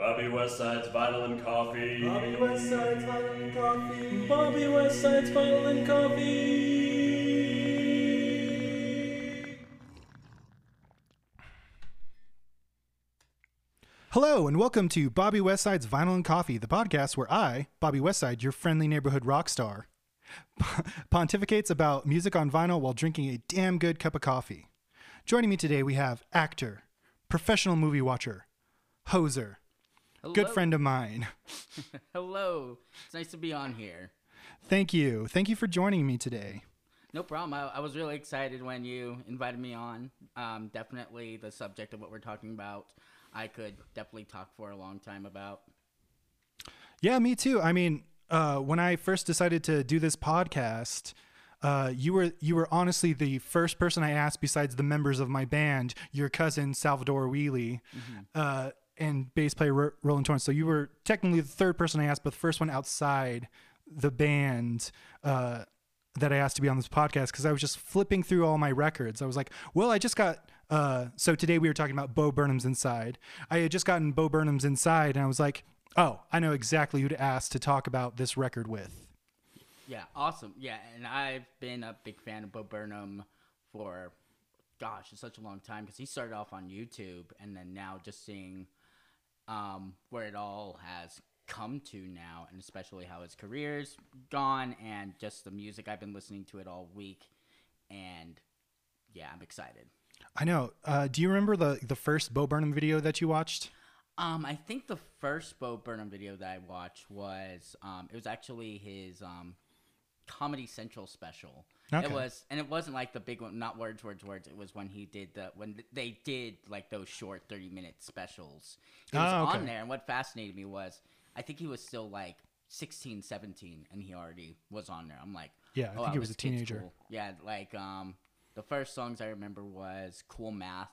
Bobby Westside's Vinyl and Coffee. Bobby Westside's Vinyl and Coffee. Bobby Westside's Vinyl and Coffee. Hello, and welcome to Bobby Westside's Vinyl and Coffee, the podcast where I, Bobby Westside, your friendly neighborhood rock star, pontificates about music on vinyl while drinking a damn good cup of coffee. Joining me today, we have actor, professional movie watcher, hoser, good friend of mine. Hello. It's nice to be on here. Thank you. Thank you for joining me today. No problem. I, I was really excited when you invited me on. Um, definitely the subject of what we're talking about. I could definitely talk for a long time about. Yeah, me too. I mean, uh, when I first decided to do this podcast, uh, you were you were honestly the first person I asked besides the members of my band, your cousin Salvador Wheely, uh, and bass player Ro- Roland Torrance. So you were technically the third person I asked, but the first one outside the band. Uh, that I asked to be on this podcast because I was just flipping through all my records. I was like, well, I just got. Uh, so today we were talking about Bo Burnham's Inside. I had just gotten Bo Burnham's Inside, and I was like, oh, I know exactly who to ask to talk about this record with. Yeah, awesome. Yeah, and I've been a big fan of Bo Burnham for, gosh, it's such a long time because he started off on YouTube and then now just seeing um, where it all has come to now and especially how his career's gone and just the music I've been listening to it all week. And yeah, I'm excited. I know. Uh, do you remember the the first Bo Burnham video that you watched? Um, I think the first Bo Burnham video that I watched was um, it was actually his um, Comedy Central special. Okay. It was, and it wasn't like the big one, not words, words, words. It was when he did the when they did like those short thirty minute specials. He was Ah, okay. on there, and what fascinated me was I think he was still like 16, 17, and he already was on there. I'm like, Yeah, I oh, think he was a teenager. cool. Yeah, like um, the first songs I remember was Cool Math.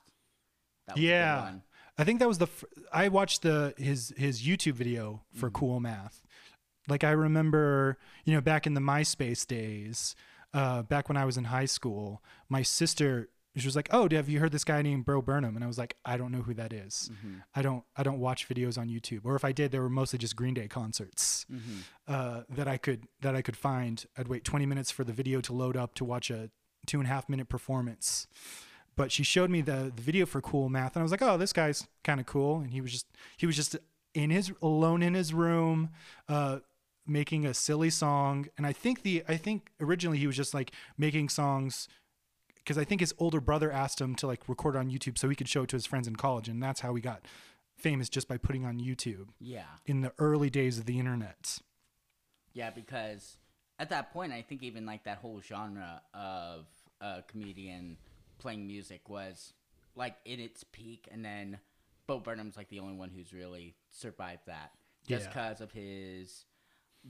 That was a good Yeah. I think that was the. I watched the his his YouTube video for Cool Math. Like I remember, you know, back in the MySpace days, uh, back when I was in high school, my sister she was like, "Oh, have you heard this guy named Bo Burnham?" And I was like, "I don't know who that is. I don't I don't watch videos on YouTube, or if I did, they were mostly just Green Day concerts uh, that I could that I could find. I'd wait 20 minutes for the video to load up to watch a two and a half minute performance." But she showed me the, the video for Cool Math, and I was like, "Oh, this guy's kind of cool." And he was just he was just in his alone in his room, uh, making a silly song. And I think the I think originally he was just like making songs because I think his older brother asked him to like record on YouTube so he could show it to his friends in college, and that's how he got famous just by putting on YouTube Yeah. in the early days of the internet. Yeah, because at that point, I think even like that whole genre of a comedian playing music was like in its peak, and then Bo Burnham's like the only one who's really survived that, just Yeah. because of his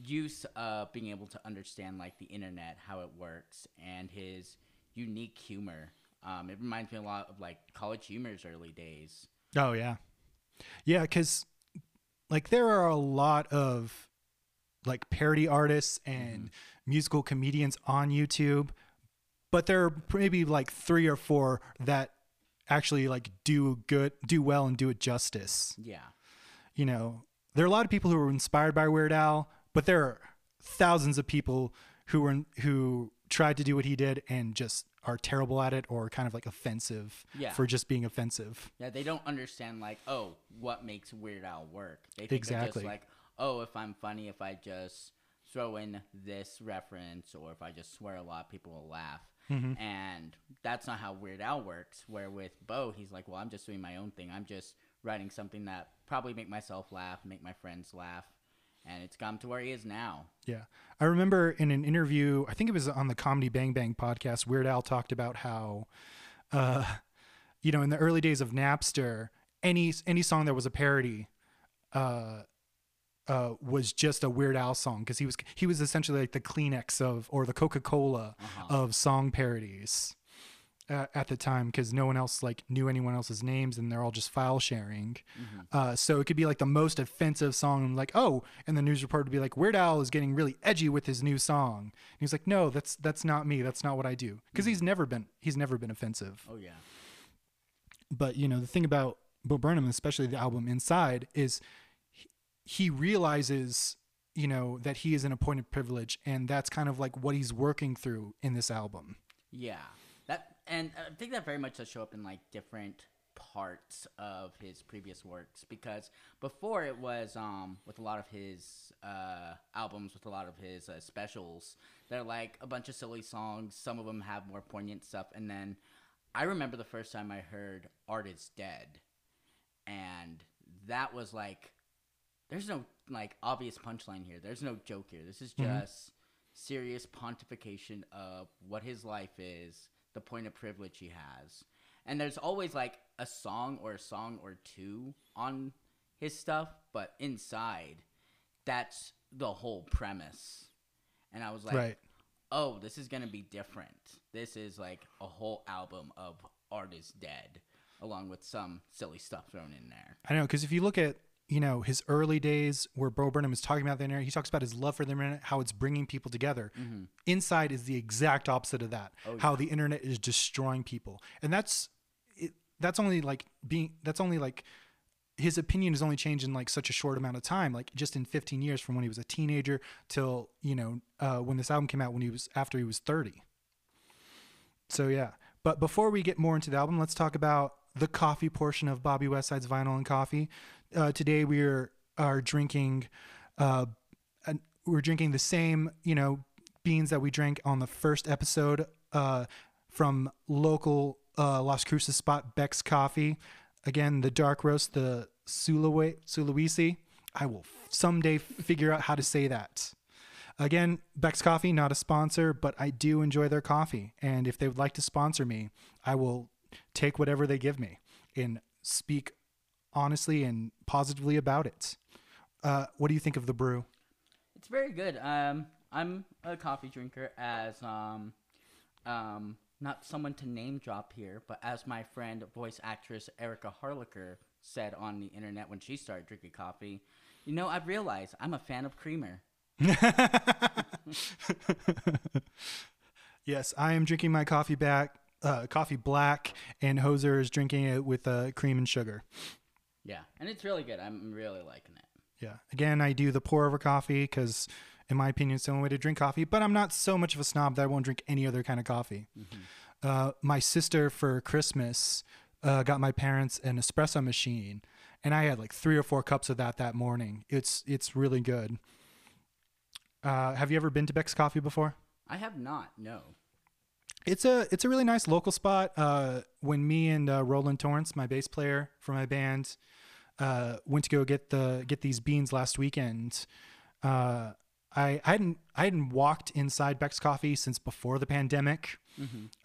use of being able to understand like the internet, how it works, and his unique humor. Um, it reminds me a lot of like College Humor's early days. Oh yeah, yeah. Because like there are a lot of like parody artists and musical comedians on YouTube, but there are maybe like three or four that actually like do good, do well, and do it justice. Yeah. You know, there are a lot of people who were inspired by Weird Al, but there are thousands of people who were who tried to do what he did and just are terrible at it or kind of like offensive Yeah. for just being offensive. Yeah, they don't understand like, oh, what makes Weird Al work? They think Exactly. just like, oh, if I'm funny, if I just throw in this reference or if I just swear a lot, people will laugh. Mm-hmm. And that's not how Weird Al works. Where with Bo, he's like, well, I'm just doing my own thing. I'm just writing something that probably make myself laugh, make my friends laugh, and it's come to where he is now. Yeah. I remember in an interview, I think it was on the Comedy Bang Bang podcast, Weird Al talked about how, uh, you know, in the early days of Napster, any any song that was a parody, uh, uh, was just a Weird Al song because he was he was essentially like the Kleenex of or the Coca Cola of song parodies uh, at the time because no one else like knew anyone else's names and they're all just file sharing. Uh, so it could be like the most offensive song, and like oh, and the news report would be like Weird Al is getting really edgy with his new song. And he's like, no, that's that's not me. That's not what I do because he's never been he's never been offensive. Oh yeah. But you know the thing about Bo Burnham, especially the album Inside, is he realizes, you know, that he is in a point of privilege, and that's kind of like what he's working through in this album. Yeah, and I think that very much does show up in like different parts of his previous works because before it was um with a lot of his uh albums with a lot of his uh, specials they're like a bunch of silly songs some of them have more poignant stuff and then I remember the first time I heard Art is Dead and that was like there's no like obvious punchline here. There's no joke here. This is just serious pontification of what his life is the point of privilege he has. And there's always like a song or a song or two on his stuff but inside that's the whole premise. And i was like right. oh this is gonna be different. This is like a whole album of art is dead along with some silly stuff thrown in there. I know because if you look at you know his early days where Bo Burnham is talking about the internet, he talks about his love for the internet, how it's bringing people together. Inside is the exact opposite of that. How the internet is destroying people, and that's it, that's only like being that's only like his opinion has only changed in like such a short amount of time, like just in 15 years from when he was a teenager till you know uh, when this album came out when he was after he was 30. So yeah, but before we get more into the album, let's talk about the coffee portion of Bobby Westside's Vinyl and Coffee. Uh, today we are are drinking, uh, an, we're drinking the same you know beans that we drank on the first episode uh, from local uh, Las Cruces spot Beck's Coffee. Again, the dark roast, the Sulawesi. Sulawesi. I will someday figure out how to say that. Again, Beck's Coffee, not a sponsor, but I do enjoy their coffee. And if they would like to sponsor me, I will take whatever they give me and speak honestly and positively about it. Uh, what do you think of the brew? It's very good. Um, I'm a coffee drinker, as um, um, not someone to name drop here, but as my friend, voice actress Erica Harlicker said on the internet when she started drinking coffee, you know, I've realized I'm a fan of creamer. Yes, I am drinking my coffee back, uh, coffee black, and Hoser is drinking it with uh, cream and sugar. Yeah, and it's really good. I'm really liking it. Yeah. Again, I do the pour over coffee because, in my opinion, it's the only way to drink coffee. But I'm not so much of a snob that I won't drink any other kind of coffee. Uh, my sister for Christmas uh, got my parents an espresso machine, and I had like three or four cups of that that morning. It's it's really good. Uh, have you ever been to Beck's Coffee before? I have not. No. It's a it's a really nice local spot. Uh, when me and uh, Roland Torrance, my bass player for my band, uh, went to go get the get these beans last weekend, uh, I, I hadn't I hadn't walked inside Beck's Coffee since before the pandemic.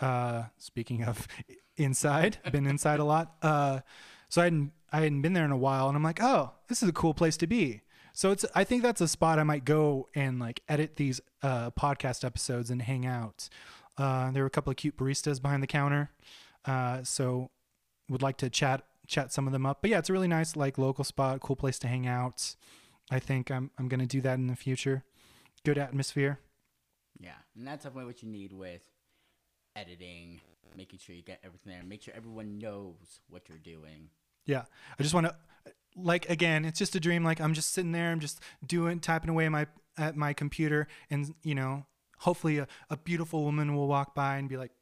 Uh, speaking of inside, been inside a lot. Uh, so I hadn't I hadn't been there in a while, and I'm like, oh, this is a cool place to be. So it's I think that's a spot I might go and like edit these uh, podcast episodes and hang out. Uh, there were a couple of cute baristas behind the counter, uh, so would like to chat chat some of them up. But yeah, it's a really nice like local spot, cool place to hang out. I think I'm I'm gonna do that in the future. Good atmosphere. Yeah, and that's definitely what you need with editing, making sure you get everything there, make sure everyone knows what you're doing. Yeah, I just want to like again, it's just a dream. Like I'm just sitting there, I'm just doing typing away my at my computer, and you know, hopefully a, a beautiful woman will walk by and be like,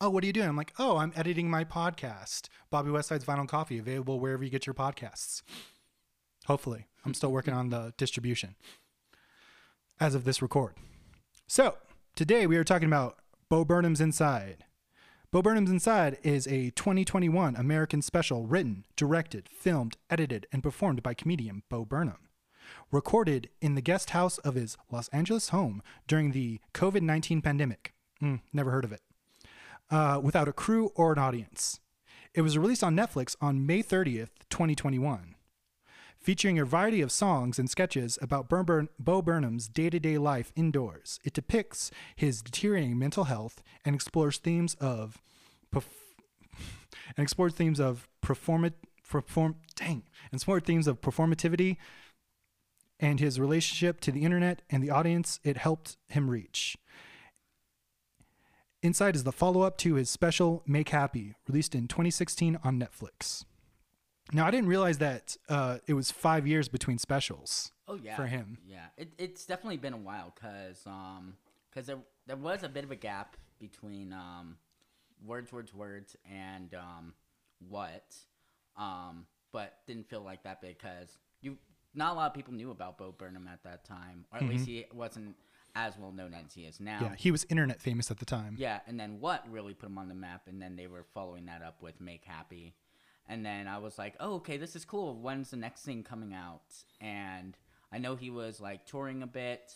"Oh, what are you doing?" I'm like, "Oh, I'm editing my podcast, Bobby Westside's Vinyl Coffee, available wherever you get your podcasts." Hopefully, I'm still working on the distribution as of this record. So today we are talking about Bo Burnham's Inside. Bo Burnham's Inside is a 2021 American special written, directed, filmed, edited, and performed by comedian Bo Burnham. Recorded in the guest house of his Los Angeles home during the COVID 19 pandemic. Mm, never heard of it. Uh, without a crew or an audience. It was released on Netflix on May 30th, 2021 featuring a variety of songs and sketches about Bur- Bur- Bo Burnham's day to day life indoors. It depicts his deteriorating mental health and explores themes of perf- and explores themes of perform perform dang and explores themes of performativity and his relationship to the internet and the audience it helped him reach. Inside is the follow up to his special Make Happy, released in 2016 on Netflix. Now I didn't realize that uh, it was five years between specials. Oh yeah, for him. Yeah, it, it's definitely been a while because um because there there was a bit of a gap between um words words words and um what um but didn't feel like that because you not a lot of people knew about Bo Burnham at that time or at least he wasn't as well known as he is now. Yeah, he was internet famous at the time. Yeah, and then what really put him on the map, and then they were following that up with Make Happy, and then I was like, oh, okay, this is cool. When's the next thing coming out? And I know he was like touring a bit,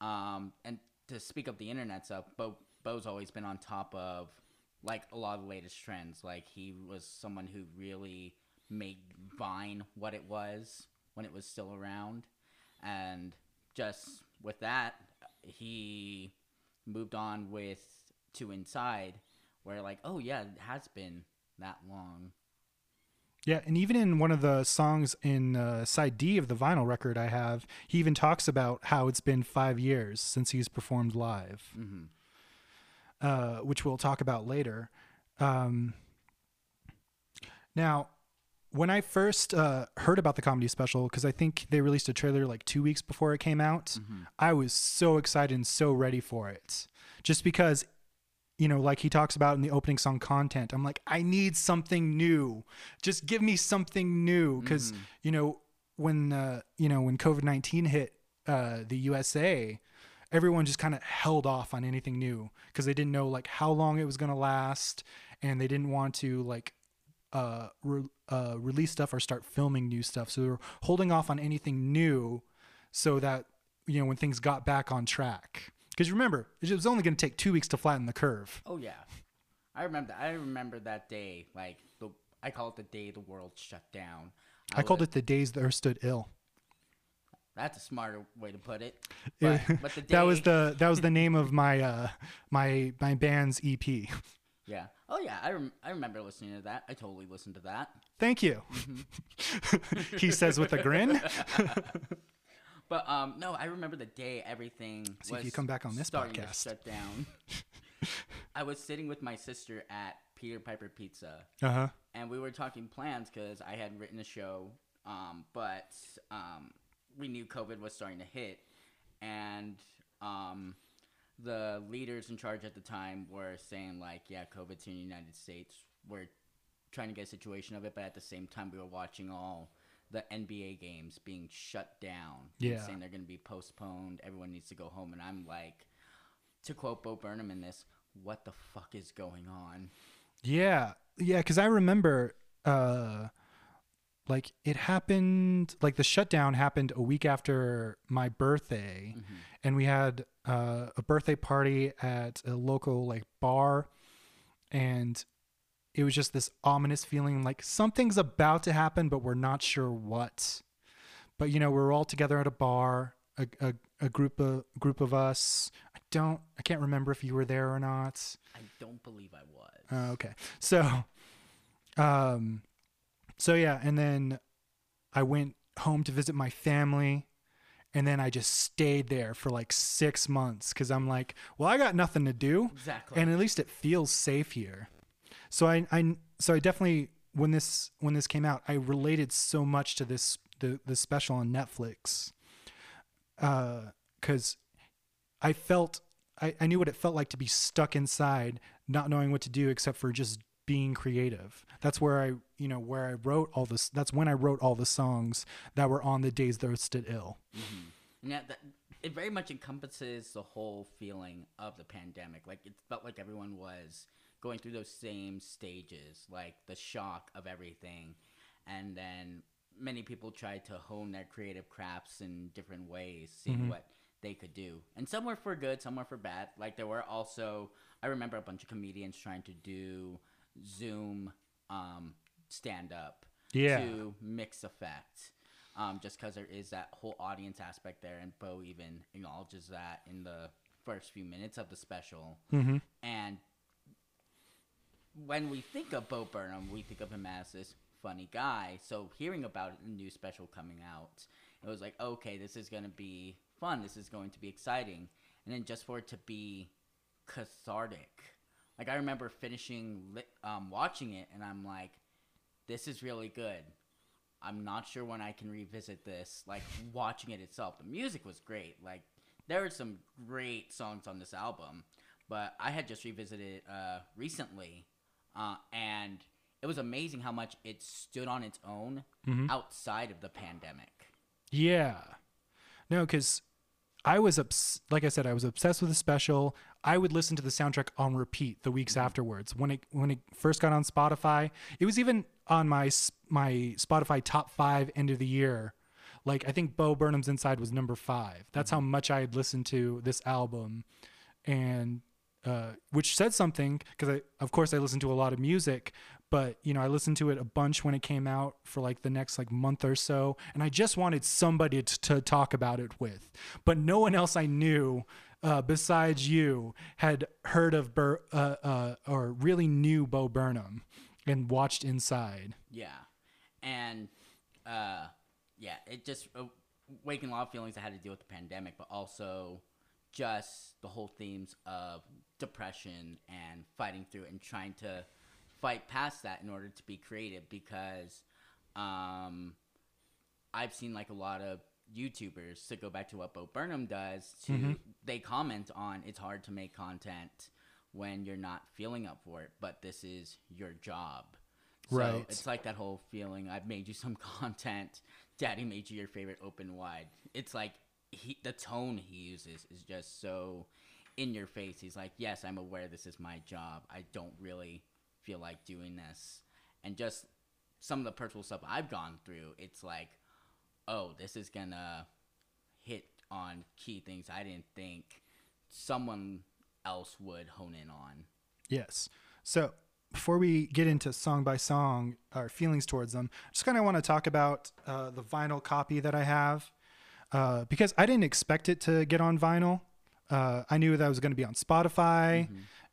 um, and to speak of the internet stuff, Bo Bo's always been on top of like a lot of the latest trends. Like he was someone who really made Vine what it was when it was still around, and just with that, he moved on with to Inside, where like, oh yeah, it has been that long. Yeah, and even in one of the songs in uh, side D of the vinyl record I have, he even talks about how it's been five years since he's performed live, hmm uh, which we'll talk about later. Um, now, when I first uh, heard about the comedy special, because I think they released a trailer like two weeks before it came out, I was so excited and so ready for it. Just because, you know, like he talks about in the opening song content, I'm like, I need something new. Just give me something new. Because, you know, when, uh, you know, when COVID 19 hit uh, the USA, everyone just kind of held off on anything new because they didn't know like how long it was going to last and they didn't want to like uh, re- uh, release stuff or start filming new stuff. So they were holding off on anything new so that, you know, when things got back on track. Because remember, it was only going to take two weeks to flatten the curve. Oh yeah, I remember. I remember that day. Like the, I call it the day the world shut down. I called it the days that Earth stood ill. That's a smarter way to put it. But, but the day, that was the that was the name of my uh my my band's EP. Yeah. Oh yeah, I rem- I remember listening to that. I totally listened to that. Thank you. he says with a grin. But um, no, I remember the day everything See if you come back on this podcast. shut down. I was sitting with my sister at Peter Piper Pizza, Uh huh. and we were talking plans because I had written a show, um, but um, we knew COVID was starting to hit, and um, the leaders in charge at the time were saying like, yeah, COVID's in the United States. We're trying to get a situation of it, but at the same time, we were watching all the NBA games being shut down. Yeah. saying they're going to be postponed. Everyone needs to go home, and I'm like, to quote Bo Burnham in this, what the fuck is going on? Yeah, yeah, because I remember, uh, like it happened, like the shutdown happened a week after my birthday, and we had uh, a birthday party at a local like bar, and it was just this ominous feeling like something's about to happen, but we're not sure what. But you know, we are all together at a bar, a, a, a group of group of us. I don't, I can't remember if you were there or not. I don't believe I was. Oh, okay. So, um, so yeah, and then I went home to visit my family, and then I just stayed there for like six months because I'm like, well, I got nothing to do, Exactly. and at least it feels safe here. So I, I, so I definitely when this when this came out, I related so much to this the the special on Netflix, Uh, because I felt I, I knew what it felt like to be stuck inside, not knowing what to do except for just being creative. That's where I, you know, where I wrote all this. That's when I wrote all the songs that were on the days that I stood ill. Mm-hmm. Yeah, that, it very much encompasses the whole feeling of the pandemic. Like it felt like everyone was going through those same stages, like the shock of everything, and then many people tried to hone their creative crafts in different ways, seeing mm-hmm. what they could do. And some were for good, some were for bad. Like there were also, I remember a bunch of comedians trying to do Zoom um, stand up Yeah. to mix effect. Um, just because there is that whole audience aspect there, and Bo even acknowledges that in the first few minutes of the special. Mm-hmm. And when we think of Bo Burnham, we think of him as this funny guy. So hearing about a new special coming out, it was like, okay, this is going to be fun. This is going to be exciting. And then just for it to be cathartic. Like I remember finishing li- um, watching it, and I'm like, this is really good. I'm not sure when I can revisit this. Like watching it itself, the music was great. Like there were some great songs on this album, but I had just revisited it uh, recently, uh, and it was amazing how much it stood on its own outside of the pandemic. Yeah. No, because I was obs- like I said, I was obsessed with the special. I would listen to the soundtrack on repeat the weeks afterwards. When it when it first got on Spotify, it was even on my my Spotify top five end of the year. Like I think Bo Burnham's Inside was number five. That's how much I had listened to this album, and uh, which said something because I of course I listened to a lot of music, but you know I listened to it a bunch when it came out for like the next like month or so, and I just wanted somebody to, to talk about it with, but no one else I knew. Uh, besides you, had heard of Bur- uh, uh, or really knew Bo Burnham and watched Inside. Yeah, and uh, yeah, it just uh, waking a lot of feelings I had to deal with the pandemic, but also just the whole themes of depression and fighting through and trying to fight past that in order to be creative. Because um, I've seen like a lot of YouTubers to go back to what Bo Burnham does. To mm-hmm. they comment on it's hard to make content when you're not feeling up for it, but this is your job. So Right. It's like that whole feeling. I've made you some content. Daddy made you your favorite open wide. It's like he, the tone he uses is just so in your face. He's like, "Yes, I'm aware this is my job. I don't really feel like doing this." And just some of the personal stuff I've gone through, it's like, "Oh, this is gonna hit on key things I didn't think someone else would hone in on." Yes. So before we get into song by song, our feelings towards them, just kind of want to talk about uh, the vinyl copy that I have uh, because I didn't expect it to get on vinyl. Uh, I knew that it was going to be on Spotify.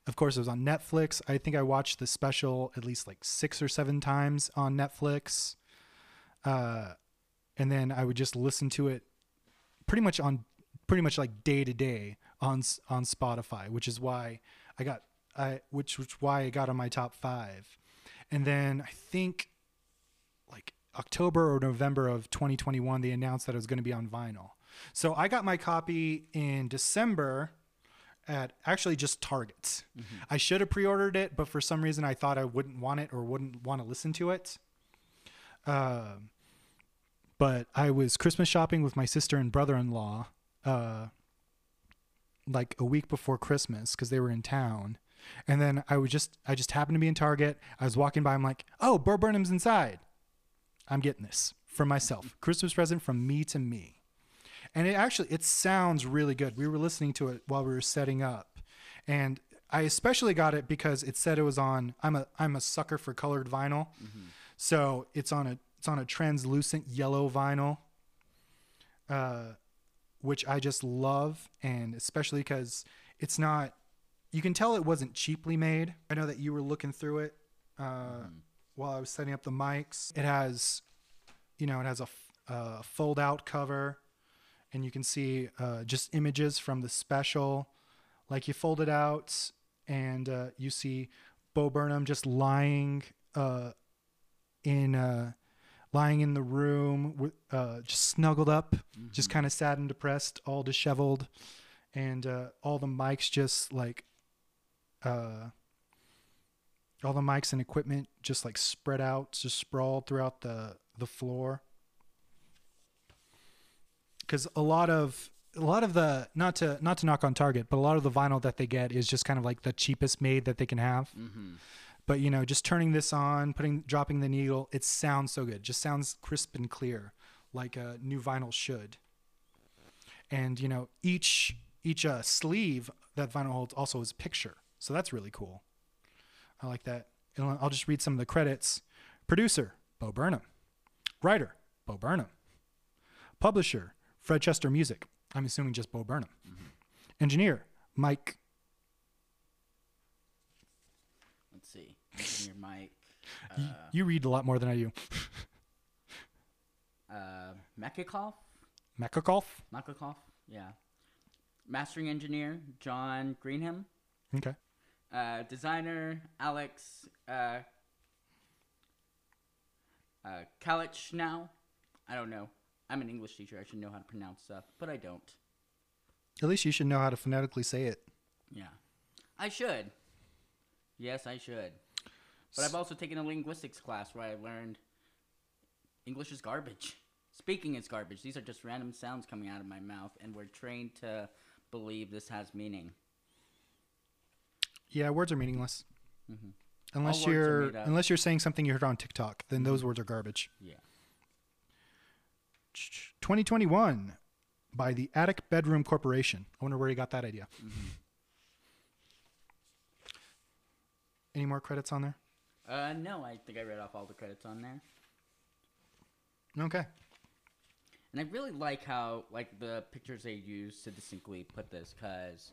Of course, it was on Netflix. I think I watched the special at least like six or seven times on Netflix. And then I would just listen to it pretty much on pretty much like day to day on on Spotify, which is why I got I which which why I got on my top 5. And then I think like October or November of 2021 they announced that it was going to be on vinyl. So I got my copy in December at actually just Target. I should have pre-ordered it, but for some reason I thought I wouldn't want it or wouldn't want to listen to it. Um but I was Christmas shopping with my sister and brother-in-law uh, like a week before Christmas because they were in town. And then I was just I just happened to be in Target. I was walking by. I'm like, oh, Bo Burnham's inside. I'm getting this for myself. Christmas present from me to me. And it actually it sounds really good. We were listening to it while we were setting up, and I especially got it because it said it was on. I'm a I'm a sucker for colored vinyl, so it's on a it's on a translucent yellow vinyl. Uh, which I just love, and especially because it's not. You can tell it wasn't cheaply made. I know that you were looking through it uh, while I was setting up the mics. It has, you know, it has a fold-out cover, and you can see uh, just images from the special. Like you fold it out, and uh, you see Bo Burnham just lying uh, in uh, lying in the room, uh, just snuggled up, just kind of sad and depressed, all disheveled, and uh, all the mics just like, uh, all the mics and equipment just like spread out, just sprawled throughout the the floor. Because a lot of a lot of the not to not to knock on Target, but a lot of the vinyl that they get is just kind of like the cheapest made that they can have. But you know, just turning this on, putting dropping the needle, it sounds so good. Just sounds crisp and clear, like a new vinyl should. And you know, each each uh, sleeve that vinyl holds also is a picture, so that's really cool. I like that. And I'll- I'll just read some of the credits. Producer Bo Burnham, writer Bo Burnham, publisher Fred Chester Music. I'm assuming just Bo Burnham. Engineer Mike Let's see. Engineer Mike. Y- you read a lot more than I do. Uh, Mekikov? Makakov? Yeah. Mastering engineer, John Greenham. Okay. Uh, designer, Alex uh, uh, uh, Kalich now. I don't know. I'm an English teacher. I should know how to pronounce stuff, but I don't. At least you should know how to phonetically say it. Yeah. I should. Yes, I should. But I've also taken a linguistics class where I learned English is garbage. Speaking is garbage. These are just random sounds coming out of my mouth, and we're trained to believe this has meaning. Yeah, words are meaningless. Mhm. Unless All you're unless you're saying something you heard on TikTok, then those words are garbage. Yeah. 2021 by the Attic Bedroom Corporation. I wonder where he got that idea. Any more credits on there? Uh, no, I think I read off all the credits on there. Okay. And I really like how like the pictures they use to distinctly put this because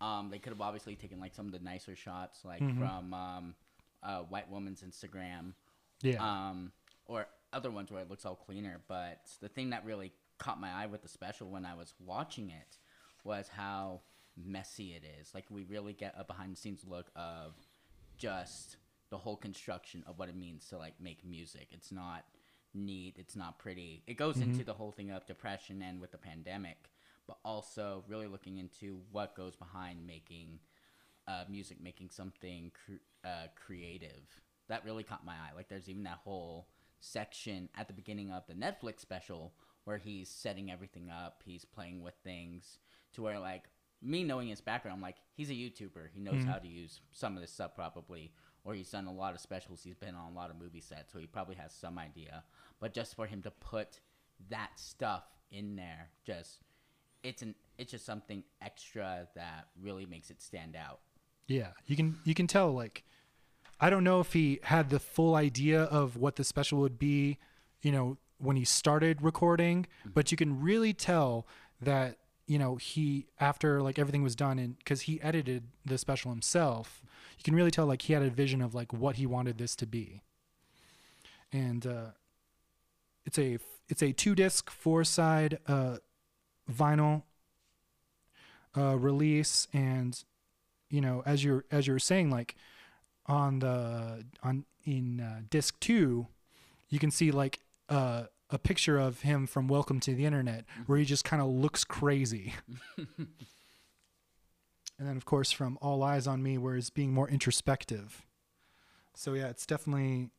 um, they could have obviously taken like some of the nicer shots like from um, uh, White Woman's Instagram Yeah. um, or other ones where it looks all cleaner. But the thing that really caught my eye with the special when I was watching it was how messy it is. Like we really get a behind the scenes look of just the whole construction of what it means to like make music. It's not neat. It's not pretty. It goes into the whole thing of depression and with the pandemic, but also really looking into what goes behind making uh, music, making something cr- uh, creative. That really caught my eye. Like there's even that whole section at the beginning of the Netflix special where he's setting everything up. He's playing with things to where like me knowing his background, I'm like he's a YouTuber. He knows how to use some of this stuff probably, or he's done a lot of specials. He's been on a lot of movie sets, so he probably has some idea. But just for him to put that stuff in there, just it's an it's just something extra that really makes it stand out. Yeah, you can you can tell like I don't know if he had the full idea of what the special would be, you know, when he started recording, mm-hmm. but you can really tell that you know he after like everything was done and because he edited the special himself, you can really tell like he had a vision of like what he wanted this to be, and uh, it's a it's a two disc four side uh, vinyl uh, release. And you know as you're as you're saying like on the on in uh, disc 2 you can see like uh, a picture of him from welcome to the internet where he just kind of looks crazy and then of course from all eyes on me where he's being more introspective. So yeah it's definitely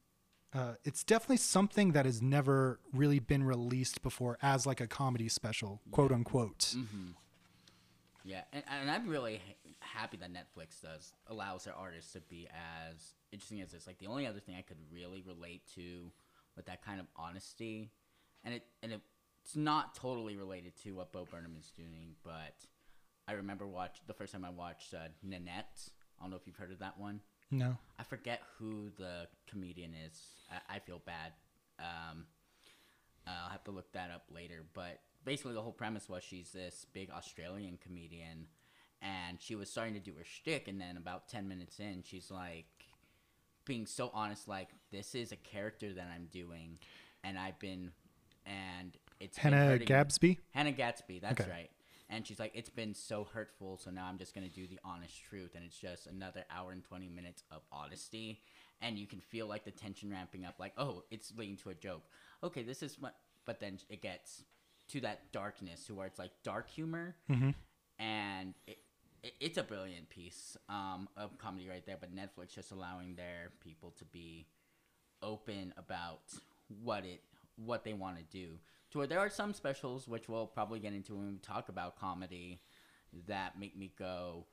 uh, it's definitely something that has never really been released before as like a comedy special quote unquote. Yeah, and, and I'm really happy that Netflix does allows their artists to be as interesting as this. Like the only other thing I could really relate to with that kind of honesty, and it and it, it's not totally related to what Bo Burnham is doing, but I remember watch the first time I watched uh, Nanette. I don't know if you've heard of that one. no I forget who the comedian is. I, I feel bad. Um, I'll have to look that up later. But basically, the whole premise was she's this big Australian comedian, and she was starting to do her shtick, and then about ten minutes in, she's like being so honest, like this is a character that I'm doing, and I've been, and it's hannah hurting me." gadsby Hannah Gadsby, that's Okay. right. And she's like, it's been so hurtful, so now I'm just gonna do the honest truth, and it's just another hour and twenty minutes of honesty, and you can feel like the tension ramping up, like, oh, it's leading to a joke. Okay, this is what, but then it gets to that darkness, to where it's like dark humor, and it, it, it's a brilliant piece um, of comedy right there. But Netflix just allowing their people to be open about what it what they want to do. To where there are some specials which we'll probably get into when we talk about comedy that make me go,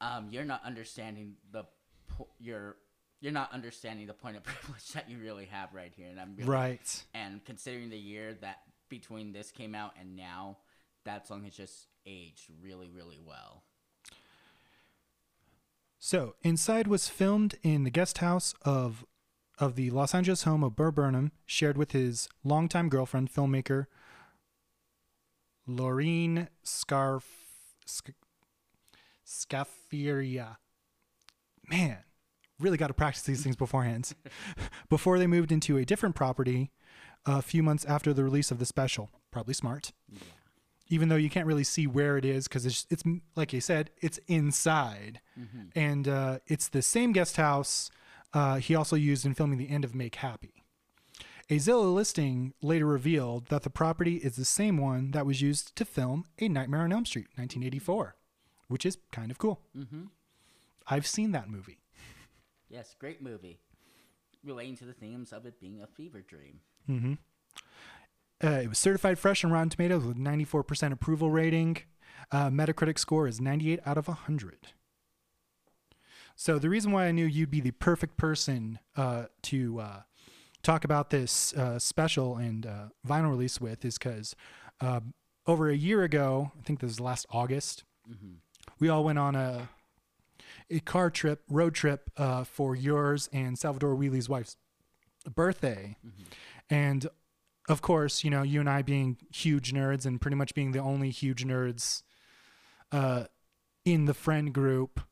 um, "You're not understanding the po- you're you're not understanding the point of privilege that you really have right here." And I'm really, right and considering the year that between this came out and now, that song has just aged really really well. So, Inside was filmed in the guest house of of the Los Angeles home of Burr Burnham, shared with his longtime girlfriend, filmmaker Lorene Scarf Sc- Scaffiria. Man, really got to practice these things beforehand. Before they moved into a different property a few months after the release of the special. Probably smart. Even though you can't really see where it is because it's, it's like you said, it's inside, and uh, it's the same guest house uh, he also used in filming the end of Make Happy. A Zillow listing later revealed that the property is the same one that was used to film A Nightmare on Elm Street, 1984, which is kind of cool. Mm-hmm. I've seen that movie. Yes, great movie. Relating to the themes of it being a fever dream. Mm-hmm. Uh, it was certified fresh on Rotten Tomatoes with 94% approval rating. Uh, Metacritic score is 98 out of 100. So the reason why I knew you'd be the perfect person uh, to uh, talk about this uh, special and uh, vinyl release with is because over a year ago, I think this was last August, Mm-hmm. we all went on a a car trip, road trip uh, for yours and Salvador Wheely's wife's birthday, and of course, you know, you and I being huge nerds and pretty much being the only huge nerds uh, in the friend group.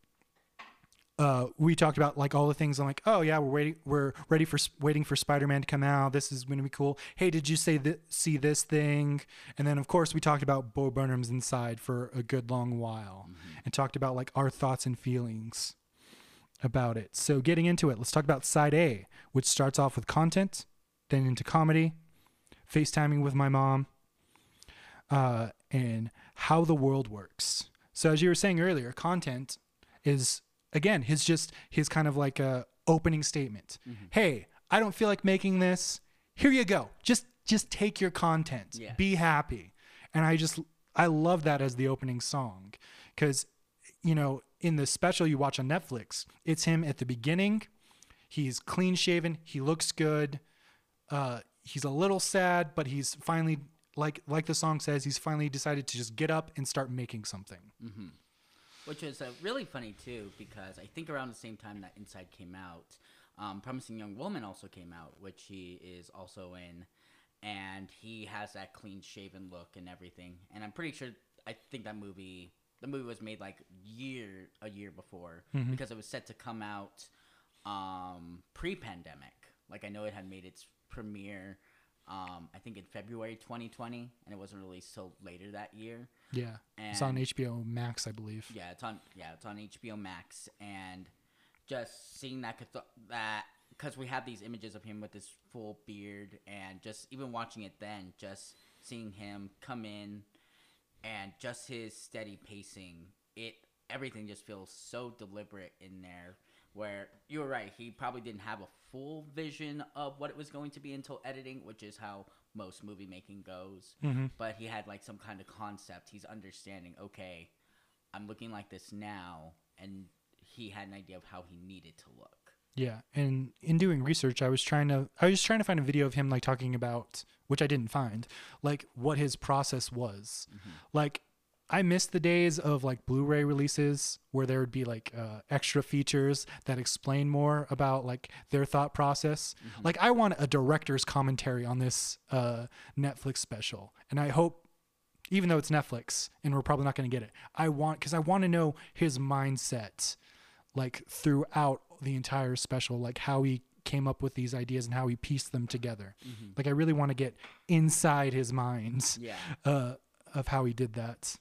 Uh, we talked about like all the things. I'm like, oh yeah, we're waiting, we're ready for waiting for Spider-Man to come out. This is going to be cool. Hey, did you say th- see this thing? And then of course we talked about Bo Burnham's Inside for a good long while, and talked about like our thoughts and feelings about it. So getting into it, let's talk about side A, which starts off with content, then into comedy, FaceTiming with my mom, uh, and how the world works. So as you were saying earlier, content is again his just his kind of like a opening statement. Hey, I don't feel like making this. Here you go. Just just take your content. Be happy. And I just I love that as the opening song cuz you know, in the special you watch on Netflix, it's him at the beginning. He's clean shaven, he looks good. Uh he's a little sad, but he's finally like like the song says, he's finally decided to just get up and start making something. Which was uh, really funny too, because I think around the same time that Inside came out, um, Promising Young Woman also came out, which he is also in, and he has that clean shaven look and everything. And I'm pretty sure I think that movie, the movie was made like year a year before because it was set to come out um, pre-pandemic. Like I know it had made its premiere. Um, I think in February 2020, and it wasn't released till later that year. Yeah. it's on HBO Max, I believe. Yeah, it's on. Yeah, it's on HBO Max, and just seeing that that because we have these images of him with his full beard, and just even watching it then, just seeing him come in, and just his steady pacing, it everything just feels so deliberate in there. Where you were right, he probably didn't have a full vision of what it was going to be until editing, which is how most movie making goes. Mm-hmm. But he had like some kind of concept. He's understanding. Okay, I'm looking like this now, and he had an idea of how he needed to look. Yeah, and in doing research, I was trying to I was trying to find a video of him like talking about which I didn't find, like what his process was. Mm-hmm. Like I miss the days of like Blu-ray releases where there would be like uh, extra features that explain more about like their thought process. Like I want a director's commentary on this uh, Netflix special, and I hope even though it's Netflix and we're probably not going to get it, I want because I want to know his mindset, like throughout the entire special, like how he came up with these ideas and how he pieced them together. Like I really want to get inside his mind Yeah. uh, of how he did that.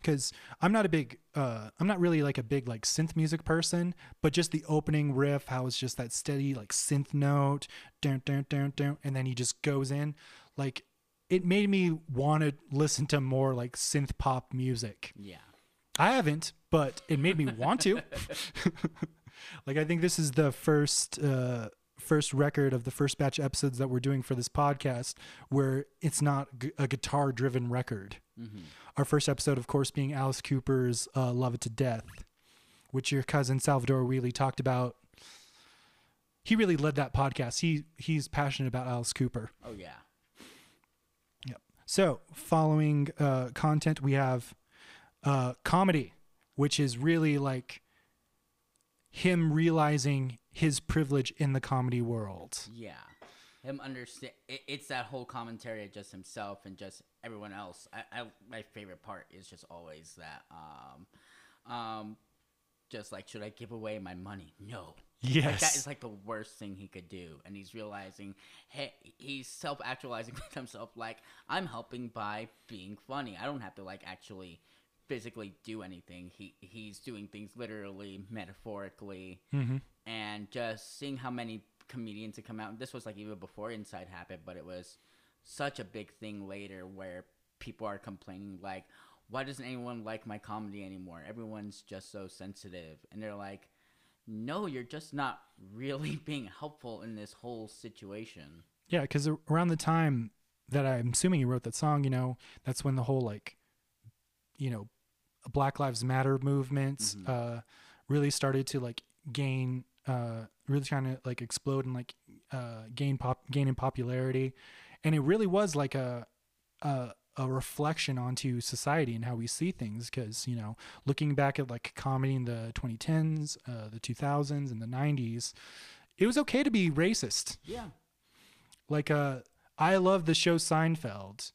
Because I'm not a big, uh, I'm not really like a big like synth music person, but just the opening riff, how it's just that steady like synth note, dun, dun, dun, dun, and then he just goes in, like it made me want to listen to more like synth pop music. Yeah. I haven't, but it made me want to. like I think this is the first uh first record of the first batch episodes that we're doing for this podcast where it's not g- a guitar driven record. Our first episode of course being Alice Cooper's uh, Love It to Death, which your cousin Salvador Wheely talked about. He really led that podcast. He he's passionate about Alice Cooper. Oh yeah. Yep. So, following uh, content, we have uh, comedy, which is really like him realizing his privilege in the comedy world. Yeah. Him understand. It, it's that whole commentary of just himself and just everyone else. I, I my favorite part is just always that. Um, um, just like should I give away my money? No. Like that Yes. is like the worst thing he could do, and he's realizing, hey, he's self-actualizing with himself. Like I'm helping by being funny. I don't have to like actually physically do anything. He he's doing things literally, metaphorically, and just seeing how many comedian to come out. This was like even before Inside happened, but it was such a big thing later where people are complaining like, why doesn't anyone like my comedy anymore? Everyone's just so sensitive, and they're like, no, you're just not really being helpful in this whole situation. Yeah, because around the time that I'm assuming you wrote that song, you know, that's when the whole like, you know, Black Lives Matter movement uh, really started to like gain, uh, really trying to like explode and like uh, gain pop, gain in popularity, and it really was like a, a a reflection onto society and how we see things. Because you know, looking back at like comedy in the 2010s, uh, the 2000s, and the 90s, it was okay to be racist Yeah, like uh i love the show seinfeld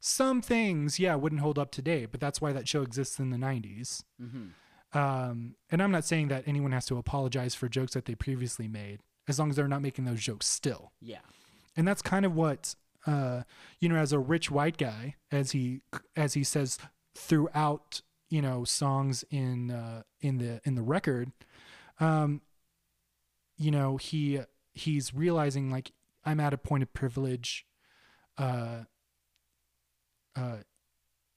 some things yeah wouldn't hold up today but that's why that show exists in the 90s Mm-hmm. Um and i'm not saying that anyone has to apologize for jokes that they previously made as long as they're not making those jokes still. Yeah, and that's kind of what uh you know as a rich white guy as he as he says throughout you know songs in uh in the in the record um you know he he's realizing like i'm at a point of privilege uh uh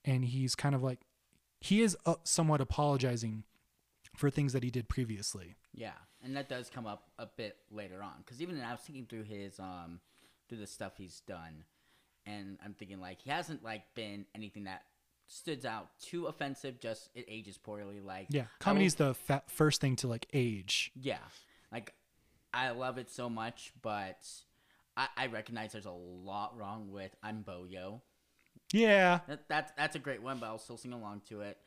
and he's kind of like he is uh, somewhat apologizing for things that he did previously yeah, and that does come up a bit later on because even I was thinking through his um through the stuff he's done, and I'm thinking like he hasn't like been anything that stood out too offensive. Just it ages poorly. Like yeah will- comedy's the fa- first thing to like age Yeah, like I love it so much, but I, I recognize there's a lot wrong with I'm Bo Yo. Yeah That, that's that's a great one, but I'll still sing along to it.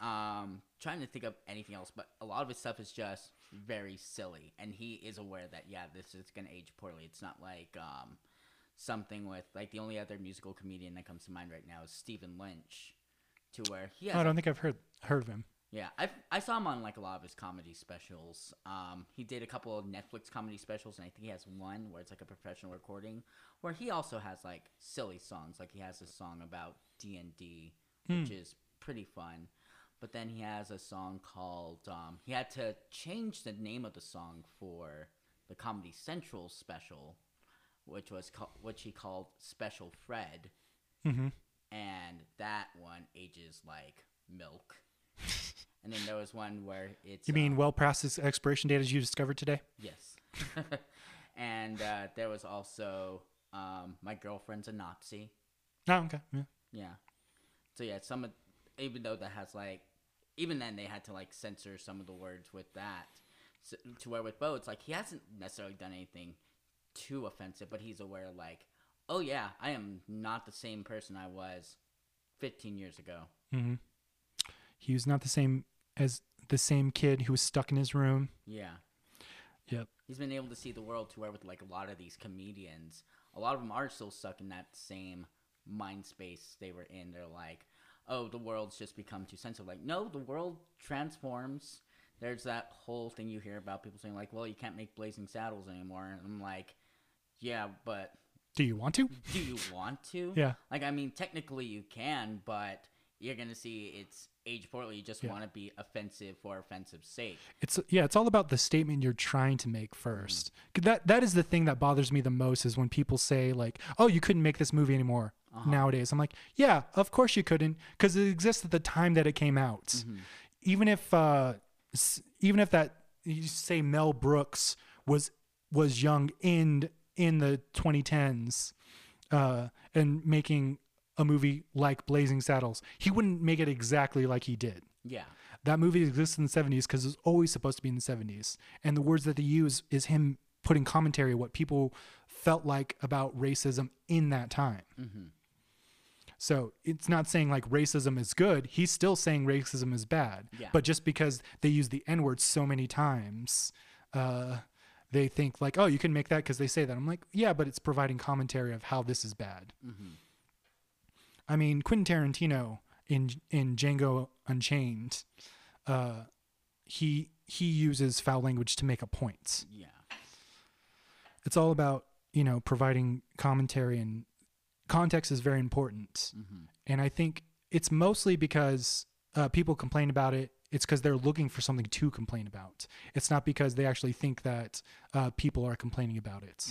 Um, trying to think of anything else, but a lot of his stuff is just very silly, and he is aware that yeah, this is gonna age poorly. It's not like um something with like the only other musical comedian that comes to mind right now is Stephen Lynch, to where he has Oh, I don't think I've heard heard of him. Yeah, I I saw him on like a lot of his comedy specials. Um, he did a couple of Netflix comedy specials, and I think he has one where it's like a professional recording, where he also has like silly songs. Like he has a song about D and D, which is pretty fun. But then he has a song called. Um, he had to change the name of the song for the Comedy Central special, which was ca- which he called Special Fred, Mm-hmm. and that one ages like milk. And then there was one where it's You mean um, well past its expiration date as you discovered today? yes, and uh, there was also um, my girlfriend's a Nazi. Oh, okay. Yeah. Yeah, so yeah, some of even though that has like even then they had to like censor some of the words with that. So, to where with Bo, it's like he hasn't necessarily done anything too offensive, but he's aware like, oh yeah, I am not the same person I was 15 years ago. Mm-hmm. He was not the same as the same kid who was stuck in his room. Yeah. Yep. He's been able to see the world to where with like a lot of these comedians, a lot of them are still stuck in that same mind space they were in. They're like, oh, the world's just become too sensitive. Like, no, the world transforms. There's that whole thing you hear about people saying like, well, you can't make Blazing Saddles anymore. And I'm like, yeah, but Do you want to? do you want to? Yeah. Like, I mean, technically you can, but you're gonna see it's age poorly. You just Yeah. want to be offensive for offensive's sake. It's yeah, it's all about the statement you're trying to make 1st That that is the thing that bothers me the most is when people say like, "Oh, you couldn't make this movie anymore." Nowadays, I'm like, "Yeah, of course you couldn't because it exists at the time that it came out." Even if uh even if that you say Mel Brooks was was young in in the 2010s uh and making a movie like Blazing Saddles, he wouldn't make it exactly like he did. Yeah. that movie exists in the 70s because it's always supposed to be in the 70s and the words that they use is him putting commentary what people felt like about racism in that time. So it's not saying like racism is good. He's still saying racism is bad. Yeah. but just because they use the n-word so many times uh, they think like oh you can make that because they say that. I'm like yeah but it's providing commentary of how this is bad I mean, Quentin Tarantino in in Django Unchained, uh, he he uses foul language to make a point. Yeah. It's all about you know providing commentary and context is very important. And I think it's mostly because uh, people complain about it it's because they're looking for something to complain about. It's not because they actually think that uh, people are complaining about it.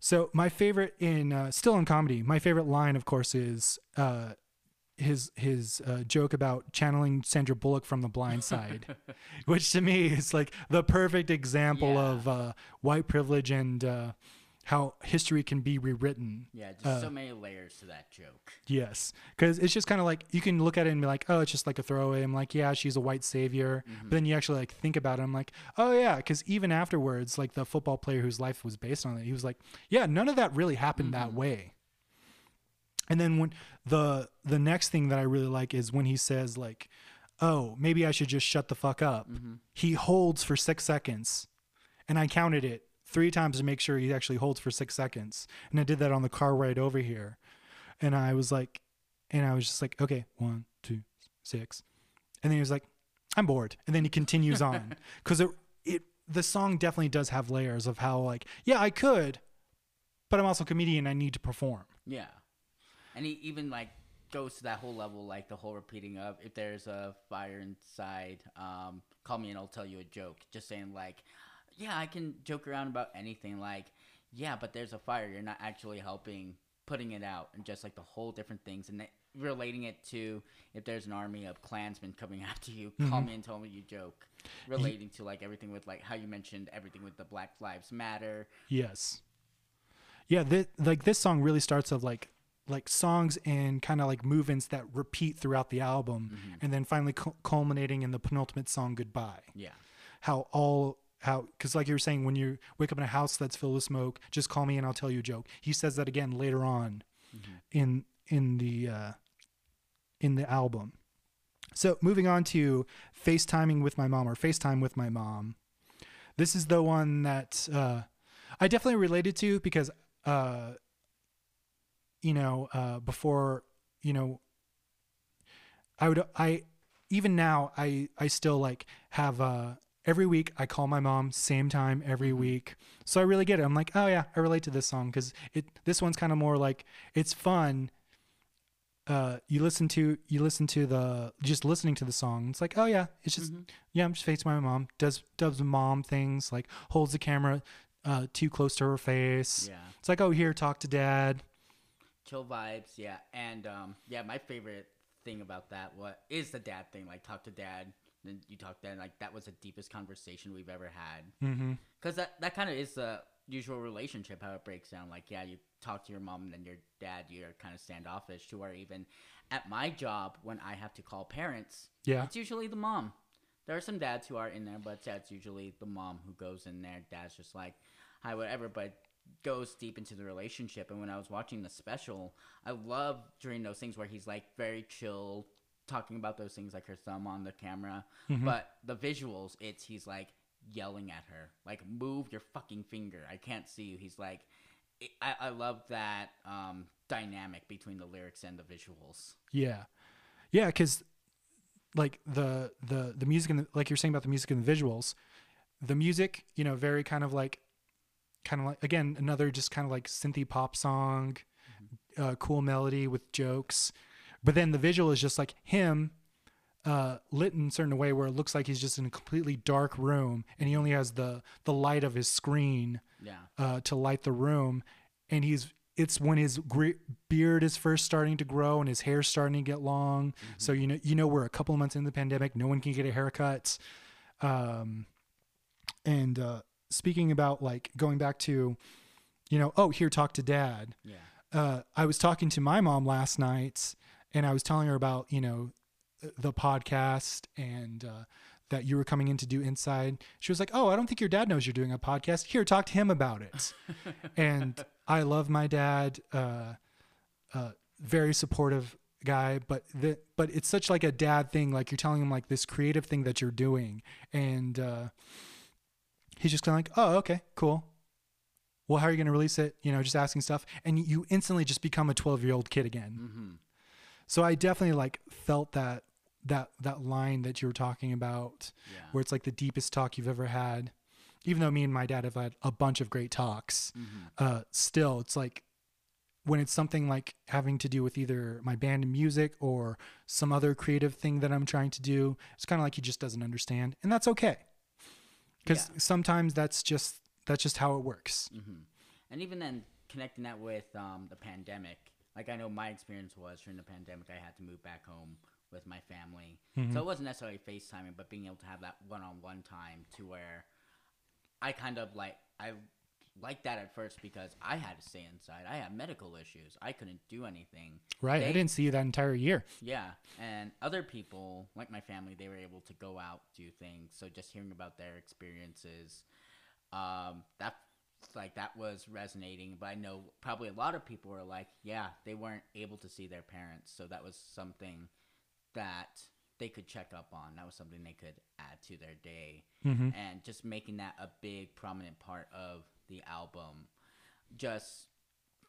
So my favorite in uh, still in comedy, my favorite line, of course, is uh, his his uh, joke about channeling Sandra Bullock from The Blind Side, which to me is like the perfect example Yeah. of uh, white privilege and uh, how history can be rewritten. Yeah, just Uh, so many layers to that joke. Yes, because it's just kind of like you can look at it and be like, oh, it's just like a throwaway. I'm like, yeah, she's a white savior. Mm-hmm. But then you actually like think about it. I'm like, oh yeah, because even afterwards, like the football player whose life was based on it, he was like, yeah, none of that really happened that mm-hmm. way. And then when the the next thing that I really like is when he says like, oh, maybe I should just shut the fuck up. Mm-hmm. He holds for six seconds, and I counted it three times to make sure he actually holds for six seconds. And I did that on the car ride over here and I was like, and I was just like, okay, one, two, six, and then he was like, I'm bored, and then he continues on because it it the song definitely does have layers of how like, yeah, I could, but I'm also a comedian, I need to perform. Yeah, and he even like goes to that whole level, like the whole repeating of if there's a fire inside, um, call me and I'll tell you a joke. Just saying like, yeah, I can joke around about anything. Like, yeah, but there's a fire. You're not actually helping putting it out, and just like the whole different things, and relating it to if there's an army of Klansmen coming after you, mm-hmm. call me and tell me you joke. Relating to like everything with like how you mentioned everything with the Black Lives Matter. Yes, yeah, thi- like this song really starts of like like songs and kind of like movements that repeat throughout the album, mm-hmm. and then finally cu- culminating in the penultimate song, "Goodbye." Yeah. how all how because like you were saying when you wake up in a house that's filled with smoke just call me and i'll tell you a joke. He says that again later on in in the uh in the album. So moving on to facetiming with my mom or facetime with my mom. This is the one that uh i definitely related to because uh you know uh before you know I would I even now I I still like have uh every week I call my mom same time every week. So I really get it. I'm like, "Oh yeah, I relate to this song cuz it this one's kind of more like it's fun. Uh you listen to you listen to the just listening to the song. It's like, "Oh yeah, it's just yeah, I'm just facing my mom. Does does mom things like holds the camera uh too close to her face. Yeah. It's like, "Oh, here, talk to dad." chill vibes yeah and um yeah my favorite thing about that what is the dad thing like talk to dad then you talk then like that was the deepest conversation we've ever had. Mm-hmm. Because that that kind of is the usual relationship how it breaks down. Like yeah you talk to your mom and then your dad you're kind of standoffish to where even at my job when i have to call parents Yeah. it's usually the mom. There are some dads who are in there but that's usually the mom who goes in there. Dad's just like hi whatever but goes deep into the relationship. And when i was watching the special i love during those things where he's like very chill talking about those things like her thumb on the camera. But the visuals it's he's like yelling at her. Like move your fucking finger. I can't see you. He's like I, I love that um, dynamic between the lyrics and the visuals. Yeah, yeah, because like the the the music and the, like you're saying about the music and the visuals, the music, you know, very kind of like, kind of like again another just kind of like synthy pop song, uh, cool melody with jokes, but then the visual is just like him. Uh, lit in a certain way where it looks like he's just in a completely dark room and he only has the the light of his screen yeah uh, to light the room, and he's it's when his gre- beard is first starting to grow and his hair's starting to get long. So you know you know we're a couple of months into the pandemic, no one can get a haircut. Um, and uh, speaking about like going back to, you know, oh here talk to dad. yeah Uh, I was talking to my mom last night, and I was telling her about you know the podcast and uh, that you were coming in to do inside. She was like, "Oh, I don't think your dad knows you're doing a podcast. Here, talk to him about it." and I love my dad. Uh, uh, very supportive guy, but the but it's such like a dad thing. Like you're telling him like this creative thing that you're doing, and uh, he's just kind of like, "Oh, okay, cool." Well, how are you going to release it? You know, just asking stuff, and you instantly just become a 12 year old kid again. mm-hmm. So I definitely like felt that that that line that you were talking about, Yeah. where it's like the deepest talk you've ever had. Even though me and my dad have had a bunch of great talks, Mm-hmm. uh, still it's like when it's something like having to do with either my band and music or some other creative thing that I'm trying to do, it's kind of like he just doesn't understand, and that's okay. Because Yeah. sometimes that's just that's just how it works. and even then connecting that with um, the pandemic like i know my experience was during the pandemic i had to move back home with my family so it wasn't necessarily facetiming but being able to have that one-on-one time to where i kind of like i liked that at first because i had to stay inside i had medical issues i couldn't do anything Right? I didn't see you that entire year. yeah, and other people, like my family, they were able to go out, do things. So just hearing about their experiences, um, that like that was resonating. But I know probably a lot of people were like, yeah, they weren't able to see their parents, so that was something that they could check up on. That was something they could add to their day, mm-hmm. and just making that a big prominent part of the album, just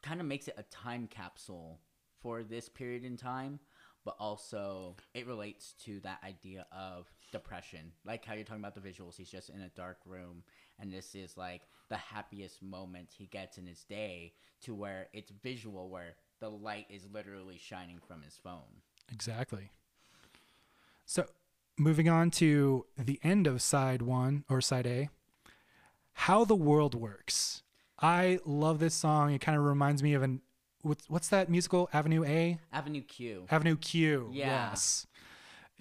kind of makes it a time capsule for this period in time, but also it relates to that idea of depression. Like how you're talking about the visuals, he's just in a dark room, and this is like the happiest moment he gets in his day to where it's visual, where the light is literally shining from his phone. Exactly. So, moving on to the end of side one or side A, How the World Works. I love this song. It kind of reminds me of an what's, what's that musical? Avenue A? Avenue Q. Avenue Q. Yeah. Yes.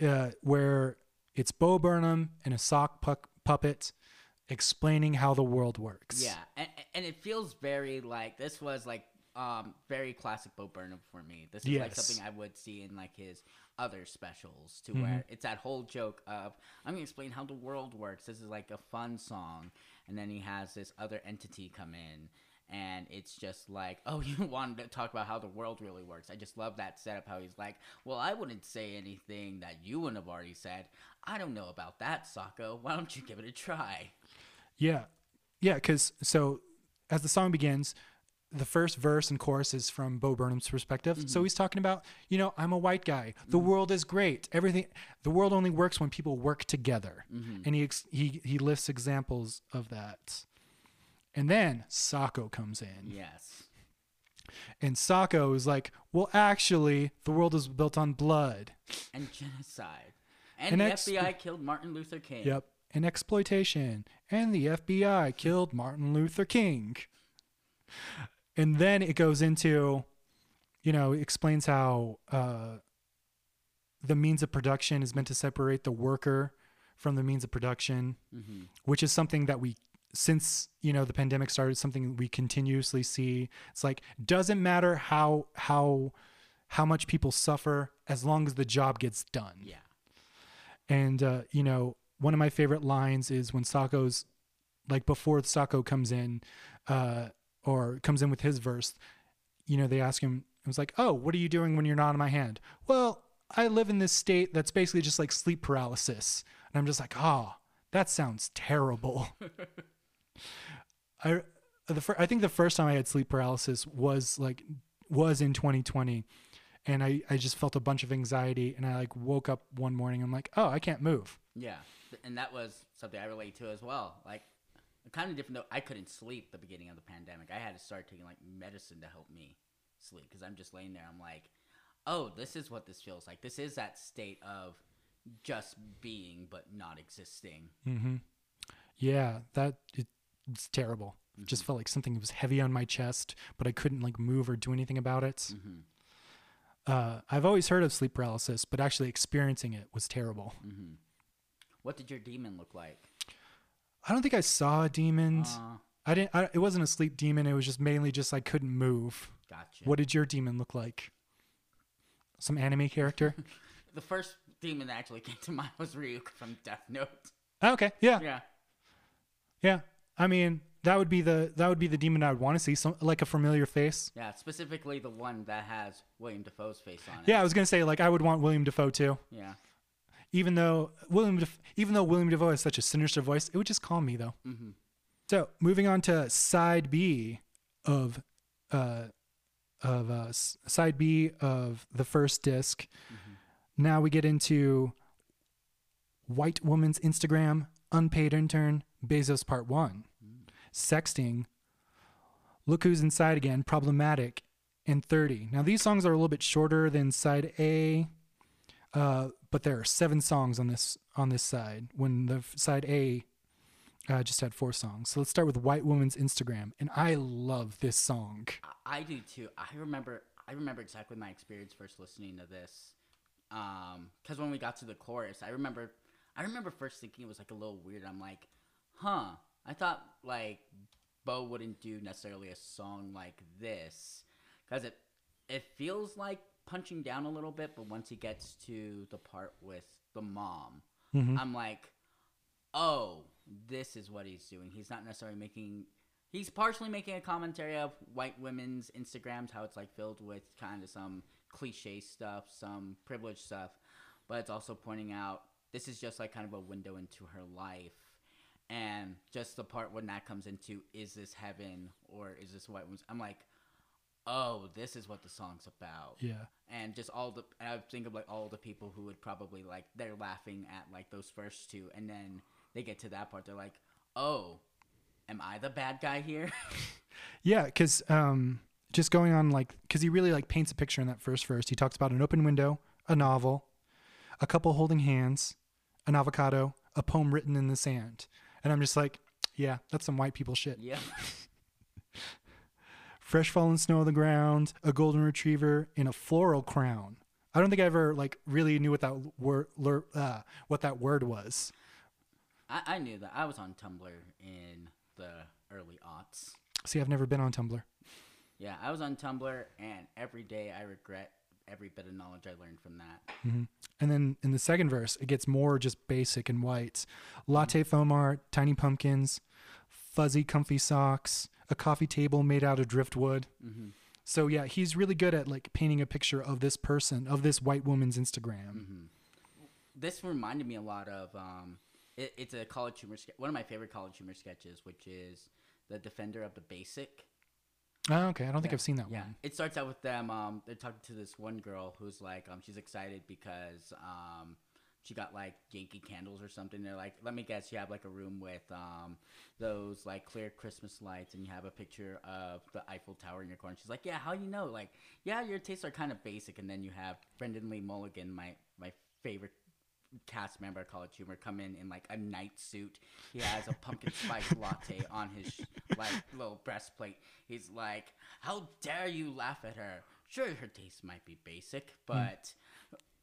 Uh, where it's Bo Burnham and a sock puck puppet explaining how the world works. Yeah, and, and it feels very like this was like um very classic Bo Burnham for me. This is like something I would see in like his other specials, to Mm-hmm. where it's that whole joke of I'm gonna explain how the world works. This is like a fun song, and then he has this other entity come in. And it's just like, oh, you wanted to talk about how the world really works. I just love that setup. How he's like, well, I wouldn't say anything that you wouldn't have already said. I don't know about that, Socko. Why don't you give it a try? Yeah. Yeah, because so as the song begins, the first verse and chorus is from Bo Burnham's perspective. So mm-hmm. he's talking about, you know, I'm a white guy. The mm-hmm. world is great. Everything, the world only works when people work together. Mm-hmm. And he, ex- he, he lists examples of that. And then Socko comes in. Yes. And Socko is like, well, actually, the world is built on blood. and genocide. And, And the ex- FBI killed Martin Luther King. Yep. And exploitation. And the FBI killed Martin Luther King. And then it goes into, you know, explains how uh, the means of production is meant to separate the worker from the means of production, which is something that we, since you know the pandemic started, something we continuously see. It's like doesn't matter how how how much people suffer as long as the job gets done. Yeah. And uh, you know, one of my favorite lines is when Socko's like before Socko comes in, uh, or comes in with his verse. You know, they ask him. It was like, "Oh, what are you doing when you're not in my hand?" Well, I live in this state that's basically just like sleep paralysis, and I'm just like, "Oh, that sounds terrible." I the fir- I think the first time I had sleep paralysis was like was in 2020 and I, I just felt a bunch of anxiety and I like woke up one morning I'm like oh I can't move Yeah. And that was something I relate to as well. Like, kind of different though. I couldn't sleep the beginning of the pandemic. I had to start taking like medicine to help me sleep because I'm just laying there. I'm like, oh, this is what this feels like. This is that state of just being but not existing. Mm-hmm. yeah that it, it's terrible It just felt like something was heavy on my chest but I couldn't like move or do anything about it uh, I've always heard of sleep paralysis but actually experiencing it was terrible What did your demon look like? I don't think I saw a demon Uh, I didn't I, it wasn't a sleep demon it was just mainly just I couldn't move gotcha. what did your demon look like some anime character The first demon that actually came to mind was Ryuk from Death Note. Oh, okay yeah Yeah. Yeah, I mean that would be the that would be the demon I would want to see, some like a familiar face. Yeah, specifically the one that has William Dafoe's face on it. Yeah, I was gonna say like I would want William Dafoe too, Yeah. Even though William Def- even though William Dafoe has such a sinister voice, it would just calm me though. So moving on to side B of uh of uh, side B of the first disc. Now we get into white woman's Instagram, unpaid intern, Bezos part one, sexting. Look who's inside again, problematic, and 30. Now, these songs are a little bit shorter than side A, uh, but there are seven songs on this on this side. When the side A uh, just had four songs. So let's start with White Woman's Instagram, and I love this song. I, do too. I remember. I remember exactly my experience first listening to this. Um, because when we got to the chorus, I remember. I remember first thinking it was like a little weird. I'm like, huh. I thought like Bo wouldn't do necessarily a song like this because it it feels like punching down a little bit, but once he gets to the part with the mom, mm-hmm. I'm like, oh, this is what he's doing. He's not necessarily making. He's partially making a commentary of white women's Instagrams, how it's like filled with kind of some cliche stuff, some privileged stuff, but it's also pointing out this is just like kind of a window into her life. And just the part when that comes into is this heaven or is this white woman's? I'm like, oh, this is what the song's about Yeah. and just all the I think of like all the people who would probably like they're laughing at like those first two, and then they get to that part, they're like, "Oh, am I the bad guy here?" Yeah, because um, just going on like, because he really like paints a picture in that first verse. He talks about an open window, a novel, a couple holding hands, an avocado, a poem written in the sand, and I'm just like, yeah, that's some white people shit. yeah, Fresh fallen snow on the ground, a golden retriever, in a floral crown. I don't think I ever like really knew what that word uh, what that word was. I, I knew that. I was on Tumblr in the early aughts. See, I've never been on Tumblr. Yeah, I was on Tumblr, and every day I regret every bit of knowledge I learned from that. And then in the second verse, it gets more just basic and white. Latte foam art, tiny pumpkins, fuzzy, comfy socks, a coffee table made out of driftwood. So yeah, he's really good at like painting a picture of this person, of this white woman's Instagram. This reminded me a lot of um, it, it's a college humor ske- one of my favorite college humor sketches, which is the Defender of the Basic. Oh, okay, I don't think I've seen that Yeah, one. it starts out with them. Um, they're talking to this one girl who's like, um, she's excited because um, she got like Yankee candles or something. They're like, let me guess, you have like a room with um, those like clear Christmas lights, and you have a picture of the Eiffel Tower in your corner. She's like, yeah, how you know? Like, yeah, your tastes are kind of basic. And then you have Brennan Lee Mulligan, my my favorite cast member of College Humor come in in like a knight suit. He has a pumpkin spice latte on his like little breastplate. He's like, "How dare you laugh at her? Sure, her taste might be basic, but."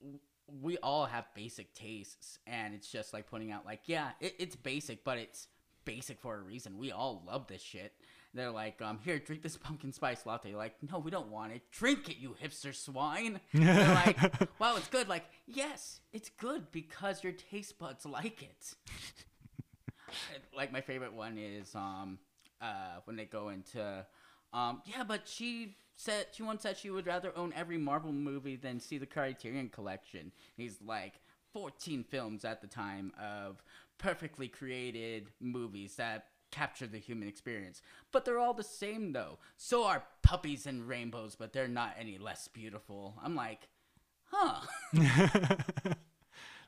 w- We all have basic tastes, and it's just like pointing out, like, yeah, it, it's basic, but it's basic for a reason. We all love this shit. They're like, um, here, drink this pumpkin spice latte. You're like, no, we don't want it. Drink it, you hipster swine. They're like, wow, it's good. Like, yes, it's good because your taste buds like it. Like my favorite one is um, uh, when they go into, um, yeah, but she said she once said she would rather own every Marvel movie than see the Criterion Collection. He's like 14 films at the time of perfectly created movies that capture the human experience. But they're all the same though. So are puppies and rainbows, but they're not any less beautiful. I'm like, huh.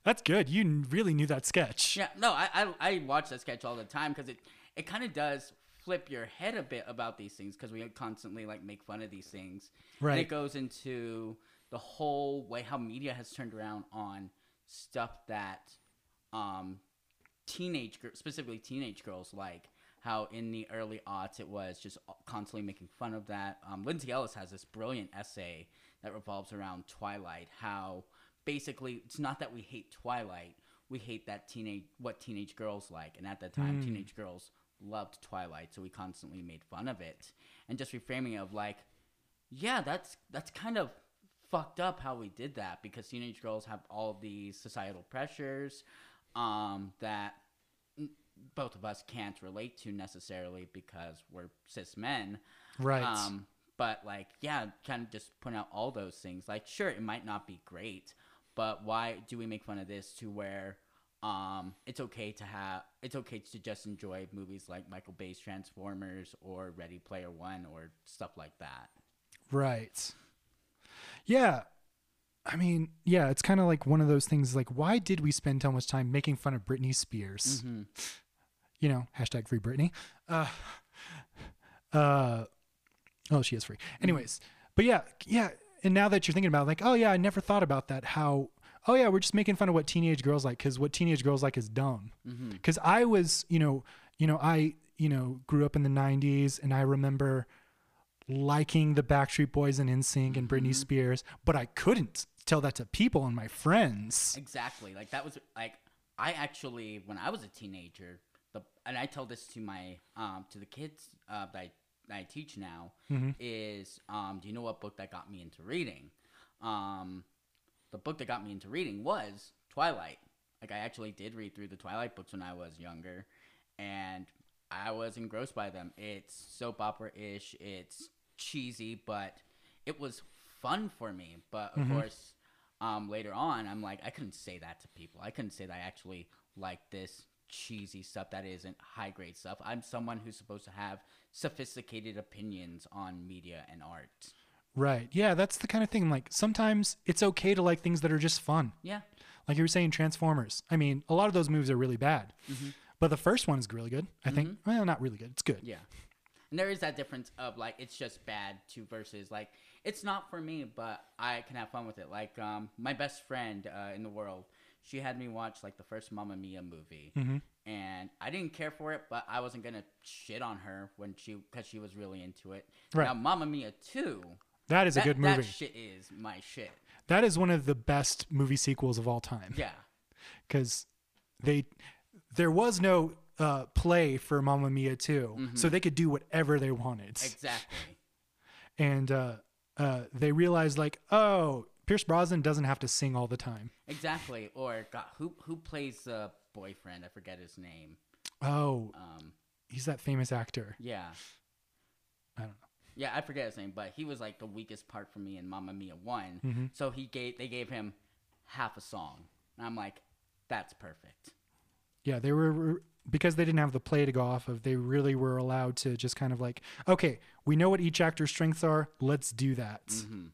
That's good. You really knew that sketch. Yeah, no, I I, I watch that sketch all the time because it it kind of does flip your head a bit about these things because we constantly like make fun of these things. And Right. it goes into the whole way how media has turned around on stuff that um teenage specifically teenage girls like how in the early aughts it was just constantly making fun of that um, lindsay ellis has this brilliant essay that revolves around twilight how basically it's not that we hate twilight we hate that teenage what teenage girls like and at that time teenage girls loved twilight so we constantly made fun of it and just reframing it of like yeah, that's that's kind of fucked up how we did that because teenage girls have all these societal pressures um, that both of us can't relate to necessarily because we're cis men. Right. Um, but like, yeah, kind of just point out all those things. Like, sure, it might not be great, but why do we make fun of this to where um, it's okay to have it's okay to just enjoy movies like Michael Bay's Transformers or Ready Player One or stuff like that. Right. Yeah. I mean, yeah, it's kind of like one of those things like, why did we spend so much time making fun of Britney Spears? You know, hashtag free Britney. Uh, uh, oh, she is free. Anyways, but yeah, yeah. And now that you're thinking about, it, like, oh yeah, I never thought about that. How, oh yeah, we're just making fun of what teenage girls like because what teenage girls like is dumb. Mm-hmm. Because I was, you know, you know, I, you know, grew up in the '90s, and I remember liking the Backstreet Boys and NSYNC and Britney Spears, but I couldn't tell that to people and my friends. Exactly. Like that was like I actually when I was a teenager, the and I tell this to my um to the kids uh, that I that I teach now is um do you know what book that got me into reading? Um the book that got me into reading was Twilight. Like I actually did read through the Twilight books when I was younger and I was engrossed by them. It's soap opera ish, it's cheesy, but it was fun for me. But of course, um, later on, I'm like, I couldn't say that to people. I couldn't say that I actually like this cheesy stuff that isn't high grade stuff. I'm someone who's supposed to have sophisticated opinions on media and art. Right. Yeah, that's the kind of thing. Like sometimes it's okay to like things that are just fun. Yeah. Like you were saying, Transformers. I mean, a lot of those movies are really bad, but the first one is really good. I think. Well, not really good. It's good. Yeah. And there is that difference of like it's just bad to versus like it's not for me, but I can have fun with it. Like um, my best friend uh, in the world, she had me watch like the first Mamma Mia movie, and I didn't care for it, but I wasn't gonna shit on her when she because she was really into it. Right. Now Mamma Mia two, That is a good movie. that shit is my shit. that is one of the best movie sequels of all time. Yeah. because they there was no uh, play for Mamma Mia 2, so they could do whatever they wanted. Exactly. And uh, uh, they realized like, oh, Pierce Brosnan doesn't have to sing all the time. exactly. Or God, who who plays the boyfriend? I forget his name. Oh, Um, he's that famous actor. yeah. I don't know. Yeah, I forget his name, but he was like the weakest part for me in Mamma Mia one. Mm-hmm. So he gave they gave him half a song, and I'm like, that's perfect. Yeah, they were because they didn't have the play to go off of. They really were allowed to just kind of like, okay, we know what each actor's strengths are. Let's do that. Mm-hmm.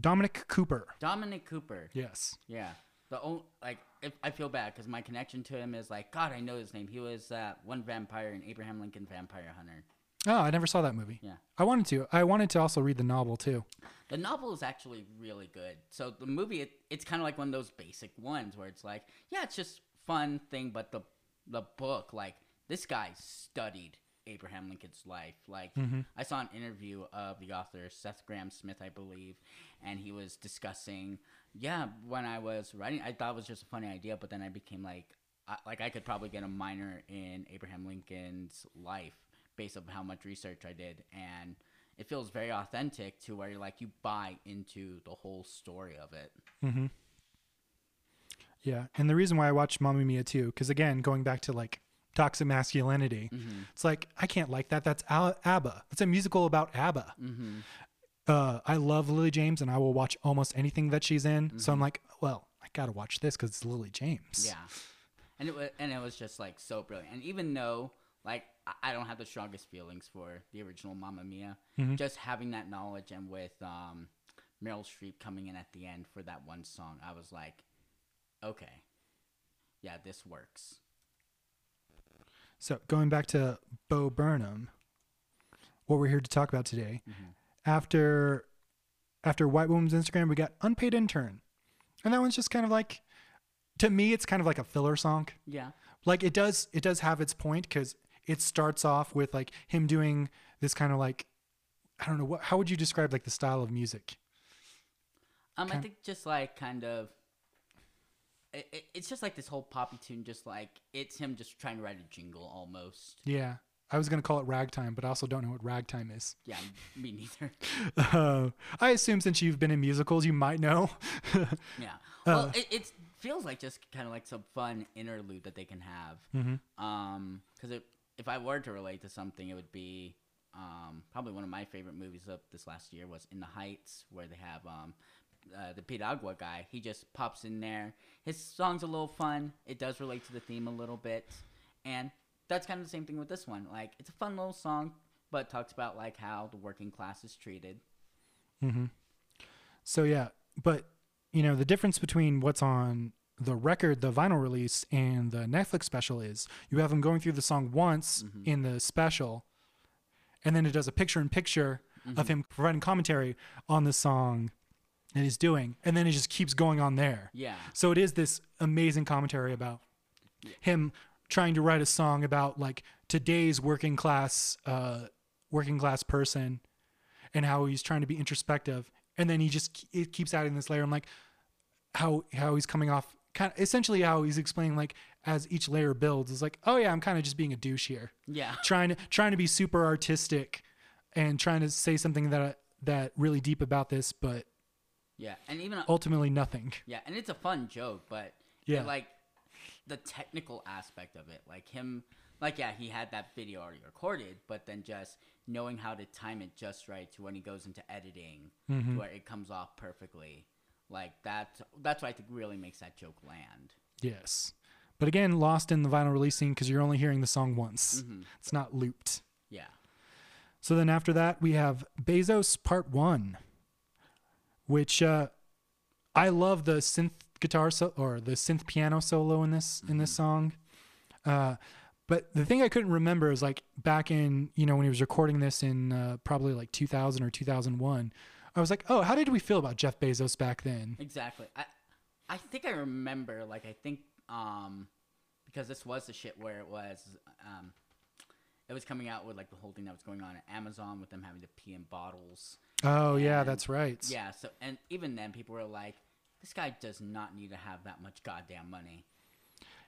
Dominic Cooper. Dominic Cooper. Yes. Yeah. The only, like if I feel bad because my connection to him is like God, I know his name. He was that one vampire in Abraham Lincoln Vampire Hunter. Oh, I never saw that movie. Yeah. I wanted to. I wanted to also read the novel too. The novel is actually really good. So the movie, it, it's kind of like one of those basic ones where it's like, yeah, it's just fun thing, but the the book, like this guy studied Abraham Lincoln's life. Like mm-hmm. I saw an interview of the author Seth Grahame-Smith, I believe, and he was discussing, yeah, when I was writing, I thought it was just a funny idea, but then I became like, I, like I could probably get a minor in Abraham Lincoln's life based on how much research I did, and it feels very authentic to where you're like you buy into the whole story of it. Mm-hmm. Yeah, and the reason why I watched Mamma Mia too, because again, going back to like toxic masculinity, mm-hmm. it's like I can't like that. That's ABBA. It's a musical about ABBA. Mm-hmm. Uh, I love Lily James, and I will watch almost anything that she's in. So I'm like, well, I gotta watch this because it's Lily James. Yeah, and it was and it was just like so brilliant. And even though like I- don't have the strongest feelings for the original Mamma Mia, just having that knowledge and with um, Meryl Streep coming in at the end for that one song, I was like, okay, yeah, this works. So going back to Bo Burnham, what we're here to talk about today. After after White Woman's Instagram, we got Unpaid Intern, and that one's just kind of like, to me, it's kind of like a filler song. Yeah, Like it does it does have its point because it starts off with like him doing this kind of like, I don't know what how would you describe like the style of music? um, I think just like kind of. It, it, it's just like this whole poppy tune, just like it's him just trying to write a jingle almost. Yeah, I was gonna call it ragtime, but I also don't know what ragtime is. Yeah, me neither. Uh, I assume since you've been in musicals, you might know. Yeah. Well, it, it feels like just kind of like some fun interlude that they can have. Mm-hmm. Um, because if I were to relate to something, it would be um probably one of my favorite movies of this last year was In the Heights, where they have um. Uh, the Piragua guy, he just pops in there. His song's a little fun. It does relate to the theme a little bit, and that's kind of the same thing with this one. Like, it's a fun little song, but talks about like how the working class is treated. Mm-hmm. So yeah, but you know the difference between what's on the record, the vinyl release, and the Netflix special is. You have him going through the song once in the special, and then it does a picture in picture of him providing commentary on the song that he's doing, and then it just keeps going on there. Yeah. So it is this amazing commentary about him trying to write a song about like today's working class uh working class person and how he's trying to be introspective and then he just it keeps adding this layer. I'm like how how he's coming off kind of essentially how he's explaining like as each layer builds is like oh yeah i'm kind of just being a douche here Yeah. trying to trying to be super artistic and trying to say something that that really deep about this but Yeah. And even ultimately nothing Yeah, and it's a fun joke, but Yeah. like the technical aspect of it, like him, like yeah, he had that video already recorded, but then just knowing how to time it just right to when he goes into editing, Mm-hmm. where it comes off perfectly, like that. That's what I think really makes that joke land. Yes. But again, lost in the vinyl releasing because you're only hearing the song once. Mm-hmm. It's not looped. Yeah, So then after that, we have Bezos Part 1, which uh, I love the synth guitar so- or the synth piano solo in this in this song. Uh, but the thing I couldn't remember is like back in, you know, when he was recording this in uh, probably like 2000 or 2001, I was like, oh, how did we feel about Jeff Bezos back then? exactly. I, I think I remember, like I think, um, because this was the shit where it was, um, it was coming out with like the whole thing that was going on at Amazon with them having to pee in bottles. Oh, yeah, that's right. Yeah, so and even then people were like, this guy does not need to have that much goddamn money.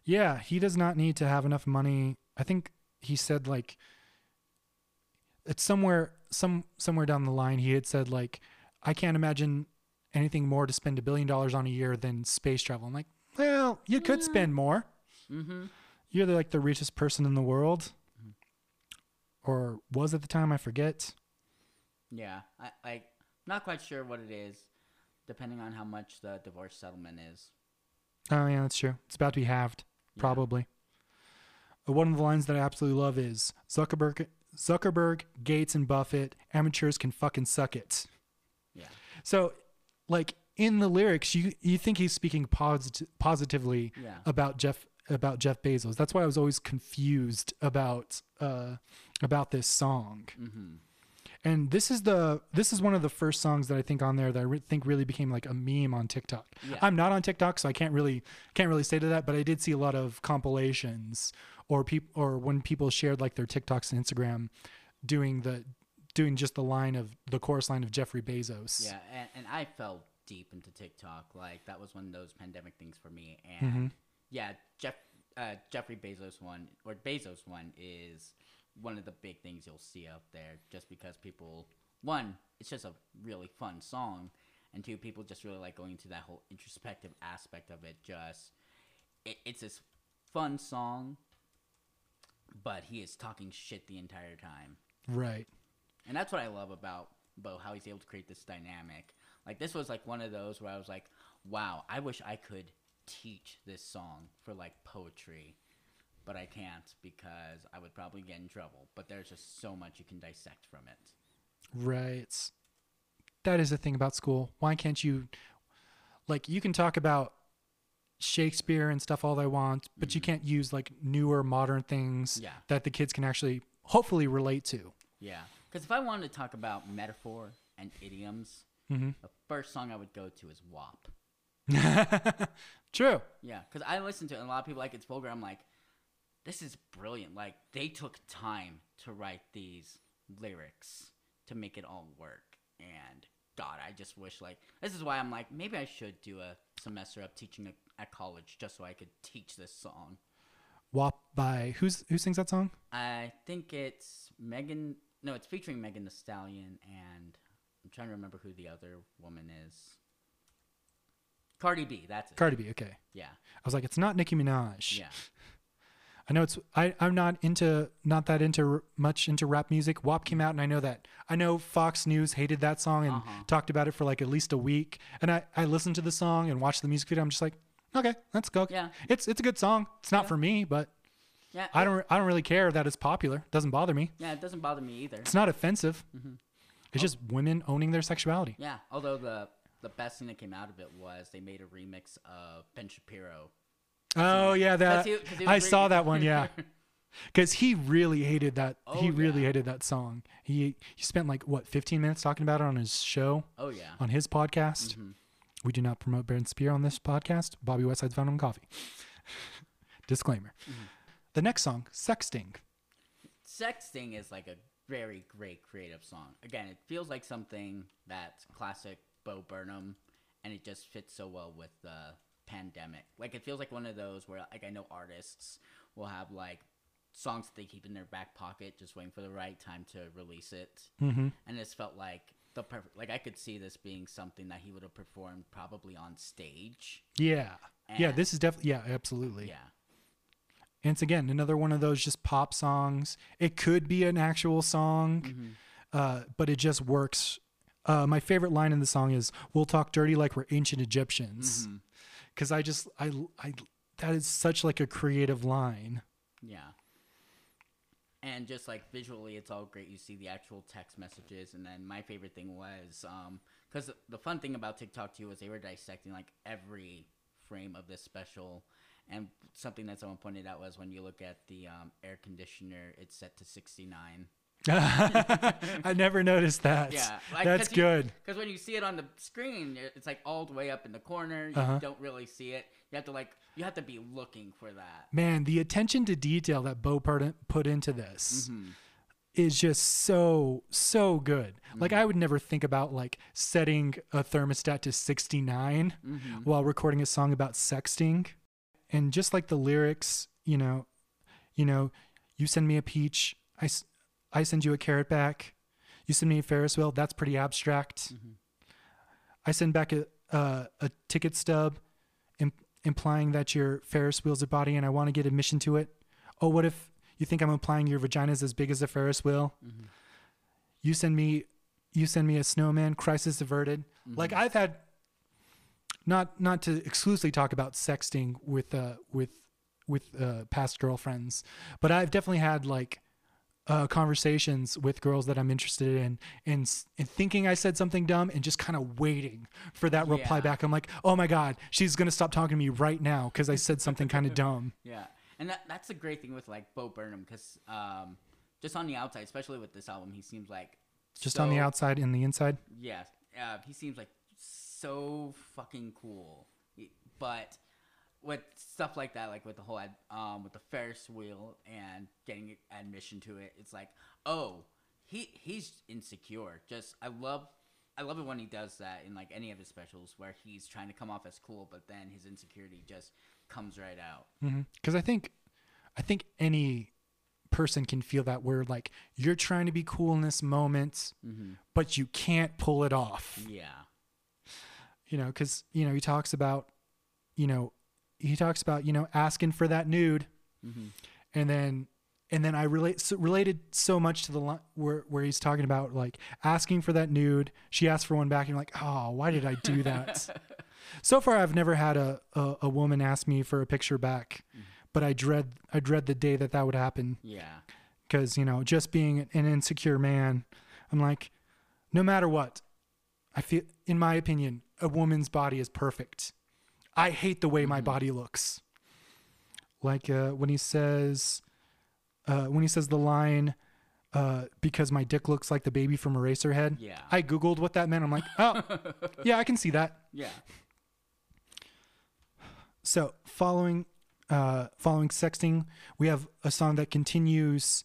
Yeah, he does not need to have enough money. I think he said like it's somewhere some somewhere down the line he had said like I can't imagine anything more to spend a billion dollars on a year than space travel. I'm like, well, you could spend more. Mm-hmm. You're like the richest person in the world, or was at the time. I forget. Yeah, I like not quite sure what it is, depending on how much the divorce settlement is. Oh yeah, that's true. It's about to be halved, Yeah. probably. Uh, One of the lines that I absolutely love is Zuckerberg, Zuckerberg, Gates, and Buffett. Amateurs can fucking suck it. Yeah, So, like in the lyrics, you you think he's speaking posit- positively Yeah. about Jeff about Jeff Bezos. That's why I was always confused about uh, about this song. mm-hmm. And this is the this is one of the first songs that I think on there that I re- think really became like a meme on TikTok. Yeah. I'm not on TikTok, so I can't really can't really say to that. But I did see a lot of compilations or people or when people shared like their TikToks and Instagram doing the doing just the line of the chorus line of Jeffrey Bezos. yeah, and, and I fell deep into TikTok. Like that was one of those pandemic things for me. And Mm-hmm. yeah, Jeff uh, Jeffrey Bezos one or Bezos one is one of the big things you'll see out there, just because people one, it's just a really fun song, and two, people just really like going into that whole introspective aspect of it. Just it, it's this fun song, but he is talking shit the entire time. Right. And that's what I love about Bo, how he's able to create this dynamic. Like this was like one of those where I was like, wow, I wish I could teach this song for like poetry, but I can't because I would probably get in trouble. But there's just so much you can dissect from it. Right. That is the thing about school. Why can't you like you can talk about Shakespeare and stuff all they want, but you mm-hmm. can't use like newer modern things Yeah. that the kids can actually hopefully relate to. Yeah. Because if I wanted to talk about metaphor and idioms, Mhm. the first song I would go to is WAP. True. Yeah, because I listen to it, and a lot of people like it's vulgar. I'm like, this is brilliant. Like they took time to write these lyrics to make it all work. And God, I just wish like this is why I'm like maybe I should do a semester of teaching at- at college just so I could teach this song. WAP by who's who sings that song? I think it's Megan. No, it's featuring Megan Thee Stallion, and I'm trying to remember who the other woman is. Cardi B. That's it. Cardi B. Okay. yeah. I was like, it's not Nicki Minaj. Yeah. I know it's I I'm not into not that into much into rap music. WAP came out and I know that I know Fox News hated that song and Uh-huh. talked about it for like at least a week. And I I listened to the song and watched the music video. I'm just like, okay, let's go. Yeah. It's it's a good song. It's not for me, but Yeah. I don't I don't really care that it's popular. It doesn't bother me. Yeah, it doesn't bother me either. It's not offensive. Mm-hmm. It's just women owning their sexuality. Yeah, although the the best thing that came out of it was they made a remix of Ben Shapiro. Oh yeah, that 'Cause he- 'cause he I saw that one. Yeah, because he really hated that. Oh, he really yeah. hated that song. He he spent like what 15 minutes talking about it on his show, Oh yeah. on his podcast. Mhm. We do not promote Baron Spear on this podcast. Bobby Westside's Vinyl and Coffee. Disclaimer. The next song, Sexting. Sexting is like a very great creative song. Again, it feels like something that's classic Bo Burnham, and it just fits so well with the pandemic. Like it feels like one of those where like I know artists will have like songs that they keep in their back pocket, just waiting for the right time to release it. Mm-hmm. And this felt like the perfect. Like I could see this being something that he would have performed probably on stage. Yeah. yeah, this is definitely, yeah, absolutely. Yeah. And it's again another one of those just pop songs. It could be an actual song, Mm-hmm. uh, but it just works. Uh, my favorite line in the song is "We'll talk dirty like we're ancient Egyptians," Mm-hmm. because I just I I that is such like a creative line. Yeah. And just like visually, it's all great. You see the actual text messages, and then my favorite thing was because the fun thing about TikTok too was they were dissecting like every frame of this special, and something that someone pointed out was when you look at the um, air conditioner, it's set to sixty nine. I never noticed that. Yeah, like, that's you- good. Because when you see it on the screen, it's like all the way up in the corner. You Uh-huh. don't really see it. You have to like you have to be looking for that. Man, the attention to detail that Bo put put into this Mm-hmm. is just so so good. Like I would never think about like setting a thermostat to 69 Mm-hmm. while recording a song about sexting. And just like the lyrics, you know, you know, you send me a peach, I, I send you a carrot back. You send me a Ferris wheel, that's pretty abstract. I send back a uh, a ticket stub im- implying that your Ferris wheel's a body and I want to get admission to it. Oh, what if you think I'm implying your vagina's as big as a Ferris wheel? You send me you send me a snowman, crisis averted. Like I've had not not to exclusively talk about sexting with uh with with uh past girlfriends, but I've definitely had like uh, conversations with girls that I'm interested in and, and thinking I said something dumb and just kind of waiting for that reply Yeah. back. I'm like, oh my God, she's going to stop talking to me right now because I said something kind of dumb. Yeah, and that that's a great thing with like Bo Burnham because um, just on the outside, especially with this album, he seems like Just on the outside and the inside. Yeah, uh, he seems like so fucking cool. But with stuff like that, like with the whole ad, um, with the Ferris wheel and getting admission to it, it's like, oh, he he's insecure. Just I love. I love it when he does that in like any of his specials where he's trying to come off as cool, but then his insecurity just comes right out. Because I think, I think any person can feel that where like you're trying to be cool in this moment, but you can't pull it off. Yeah. You know, because you know he talks about, you know, he talks about you know asking for that nude, mm-hmm. and then and then I relate so, related so much to the line where where he's talking about like asking for that nude. She asked for one back, and you're like, oh, why did I do that? so far, I've never had a, a a woman ask me for a picture back, mm-hmm. but I dread I dread the day that that would happen Yeah. because you know just being an insecure man i'm like no matter what i feel in my opinion a woman's body is perfect i hate the way my body looks like uh, when he says uh, when he says the line uh, because my dick looks like the baby from eraserhead Yeah. i googled what that meant i'm like oh yeah i can see that Yeah. so following uh, following sexting, we have a song that continues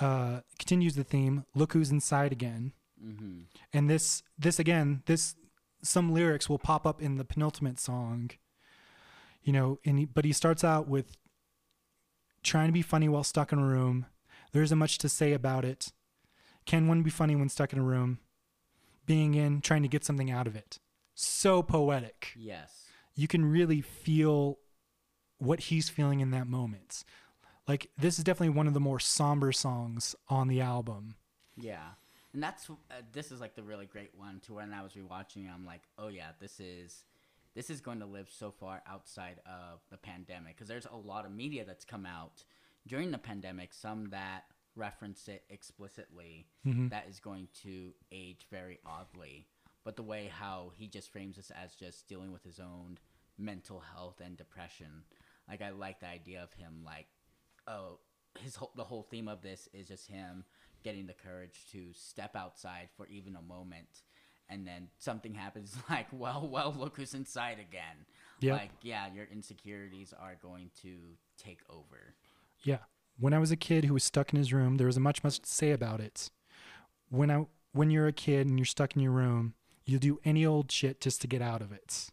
uh, continues the theme. Look who's inside again. Mm-hmm. And this this again this some lyrics will pop up in the penultimate song. You know, and he, but he starts out with trying to be funny while stuck in a room. There isn't much to say about it. Can one be funny when stuck in a room? Being in, trying to get something out of it. So poetic Yes. you can really feel what he's feeling in that moment. Like this is definitely one of the more somber songs on the album. Yeah, and that's uh, this is like the really great one. To when I was rewatching, it, I'm like, oh yeah, this is this is going to live so far outside of the pandemic because there's a lot of media that's come out during the pandemic. Some that reference it explicitly that is going to age very oddly. But the way how he just frames this as just dealing with his own mental health and depression, like I like the idea of him like, oh, his whole, the whole theme of this is just him getting the courage to step outside for even a moment, and then something happens like, well, well, look who's inside again. Yep. Like, yeah, your insecurities are going to take over. Yeah. When I was a kid who was stuck in his room, there wasn't much much to say about it. When I when you're a kid and you're stuck in your room, you'll do any old shit just to get out of it.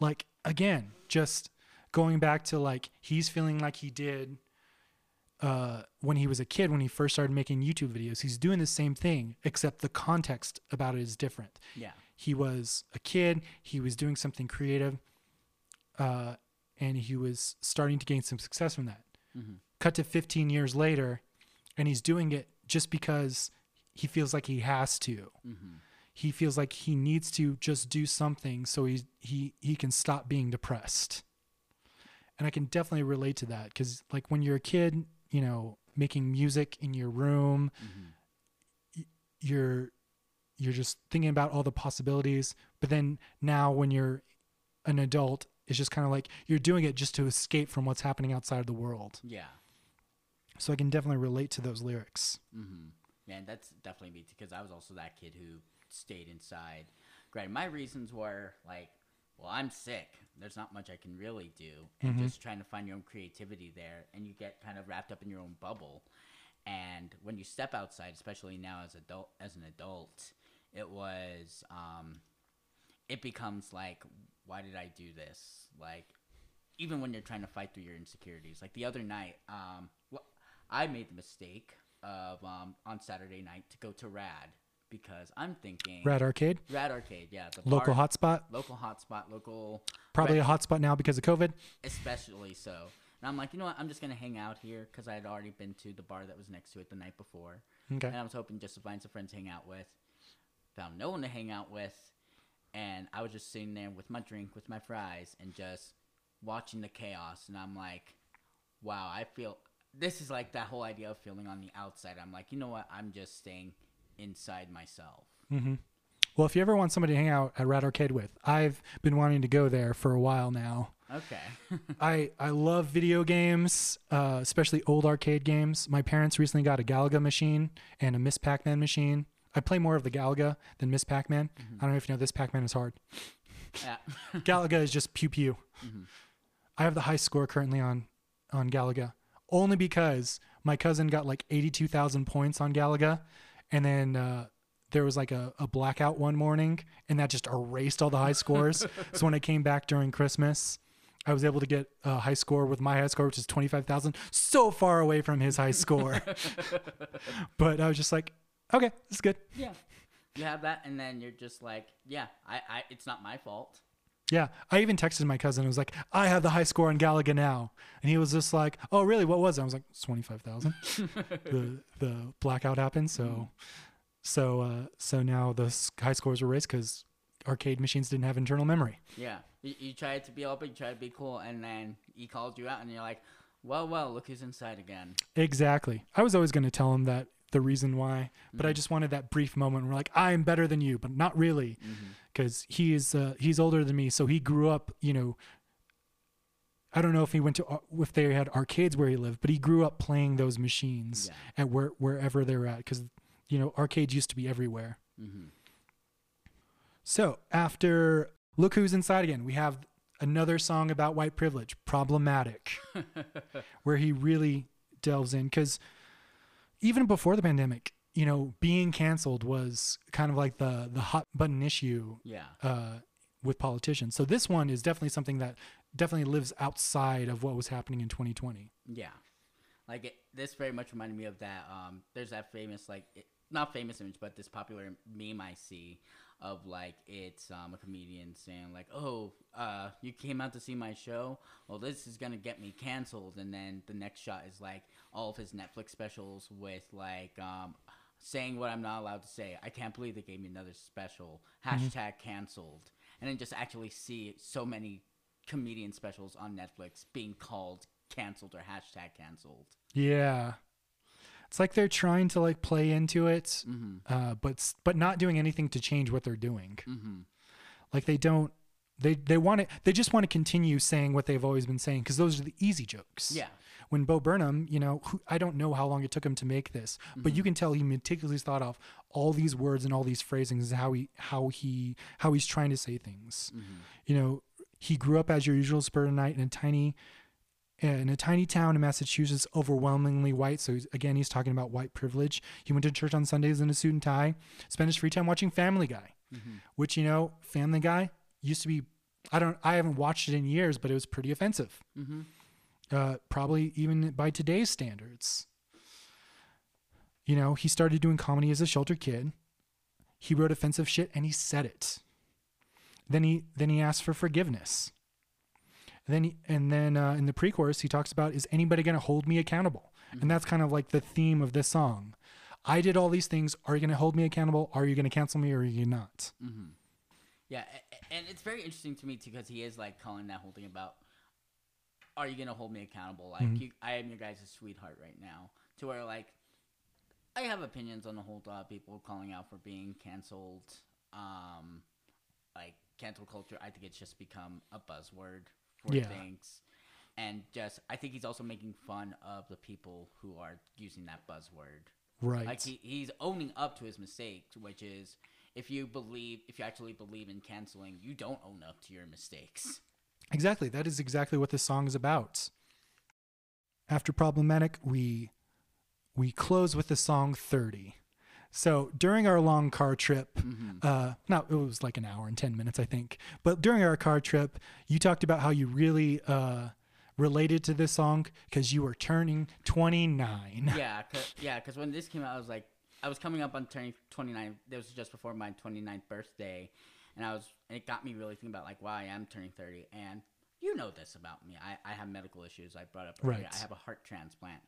Like again, just going back to like he's feeling like he did uh, when he was a kid when he first started making YouTube videos. He's doing the same thing except the context about it is different. Yeah. He was a kid. He was doing something creative, uh, and he was starting to gain some success from that. Cut to 15 years later, and he's doing it just because he feels like he has to. He feels like he needs to just do something so he he he can stop being depressed. And I can definitely relate to that because like when you're a kid, you know, making music in your room, y- you're you're just thinking about all the possibilities. But then now when you're an adult, it's just kind of like you're doing it just to escape from what's happening outside of the world. Yeah. So I can definitely relate to those lyrics. Mm-hmm. Yeah, and that's definitely me because I was also that kid who stayed inside. Granted, my reasons were like, well, I'm sick. There's not much I can really do, and just trying to find your own creativity there, and you get kind of wrapped up in your own bubble. And when you step outside, especially now as adult as an adult, it was um, it becomes like, why did I do this? Like, even when you're trying to fight through your insecurities. Like the other night, um, I made the mistake of um, on Saturday night to go to Rad because I'm thinking Rad Arcade, Rad Arcade, yeah, the local bar- hotspot, local hotspot, local probably a hotspot now because of COVID. especially so. And I'm like, you know what? I'm just gonna hang out here because I had already been to the bar that was next to it the night before, Okay. and I was hoping just to find some friends to hang out with. Found no one to hang out with, and I was just sitting there with my drink, with my fries, and just watching the chaos. And I'm like, wow, I feel this is like that whole idea of feeling on the outside. I'm like, you know what? I'm just staying inside myself. Mm-hmm. Well, if you ever want somebody to hang out at Rad Arcade with, I've been wanting to go there for a while now. Okay. I I love video games, uh, especially old arcade games. My parents recently got a Galaga machine and a Miss Pac-Man machine. I play more of the Galaga than Miss Pac-Man. Mm-hmm. I don't know if you know this Pac-Man is hard. yeah. Galaga is just pew pew. Mm-hmm. I have the high score currently on on Galaga only because my cousin got like 82,000 points on Galaga and then uh, there was like a, a blackout one morning and that just erased all the high scores. so when I came back during Christmas, I was able to get a high score with my high score, which is 25,000, so far away from his high score. but I was just like, okay, it's good. yeah. You have that, and then you're just like, yeah, I, I, it's not my fault. Yeah, I even texted my cousin. I was like, "I have the high score on Galaga now," and he was just like, "Oh, really? What was it?" I was like, "It's twenty five thousand. the the blackout happened, so so uh, so now the high scores were raised because arcade machines didn't have internal memory. Yeah. You, you tried to be all big, you tried to be cool, and then he called you out, and you're like, well, well, look who's inside again. Exactly. I was always going to tell him that the reason why, but I just wanted that brief moment where like I'm better than you, but not really, because he is uh, he's older than me, so he grew up, you know. I don't know if he went to if they had arcades where he lived, but he grew up playing those machines Yeah. at where wherever they're at, because you know arcades used to be everywhere. Mm-hmm. So after Look Who's Inside Again, we have another song about white privilege, Problematic, where he really delves in. Because even before the pandemic, you know, being canceled was kind of like the, the hot button issue Yeah. uh, with politicians. So this one is definitely something that definitely lives outside of what was happening in 2020. Yeah. Like, it, this very much reminded me of that. Um, there's that famous, like, it, not famous image, but this popular meme I see of, like, it's um, a comedian saying, like, oh, uh, you came out to see my show? Well, this is going to get me canceled. And then the next shot is, like, all of his Netflix specials with, like, um, saying what I'm not allowed to say. I can't believe they gave me another special. Hashtag canceled. And then just actually see so many comedian specials on Netflix being called canceled or hashtag canceled. Yeah. It's like they're trying to like play into it, uh, but but not doing anything to change what they're doing. Mm-hmm. Like they don't they they want to they just want to continue saying what they've always been saying because those are the easy jokes. Yeah. When Bo Burnham, you know, who, I don't know how long it took him to make this, but you mm-hmm. can tell he meticulously thought of all these words and all these phrasings, how he how he how he's trying to say things. Mm-hmm. You know, he grew up as your usual suburbanite in a tiny in a tiny town in Massachusetts, overwhelmingly white. So he's, again, he's talking about white privilege. He went to church on Sundays in a suit and tie. Spent his free time watching Family Guy, mm-hmm. which you know, Family Guy used to be. I don't. I haven't watched it in years, but it was pretty offensive. Uh, probably even by today's standards. You know, he started doing comedy as a sheltered kid. He wrote offensive shit and he said it. Then he then he asked for forgiveness. And then he, and then uh, in the pre-chorus he talks about is anybody going to hold me accountable? And that's kind of like the theme of this song. I did all these things. Are you going to hold me accountable? Are you going to cancel me or are you not? Yeah, a- a- and it's very interesting to me too because he is like calling that whole thing about, are you gonna hold me accountable? Like, you, I am your guys' sweetheart right now. To where like, I have opinions on the whole lot of people calling out for being canceled. Um, like cancel culture, I think it's just become a buzzword for Yeah. things. And just, I think he's also making fun of the people who are using that buzzword. Right. Like he, he's owning up to his mistakes, which is if you believe, if you actually believe in canceling, you don't own up to your mistakes. Exactly. That is exactly what this song is about. After problematic, we we close with the song 30. So during our long car trip, uh, no, it was like an hour and 10 minutes, I think. But during our car trip, you talked about how you really uh, related to this song because you were turning 29. yeah, cause, yeah, because when this came out, I was like, I was coming up on turning 29. This was just before my 29th birthday, and I was, and it got me really thinking about like, wow, I am turning 30, and you know this about me. I, I have medical issues. I brought up earlier. Right. I have a heart transplant.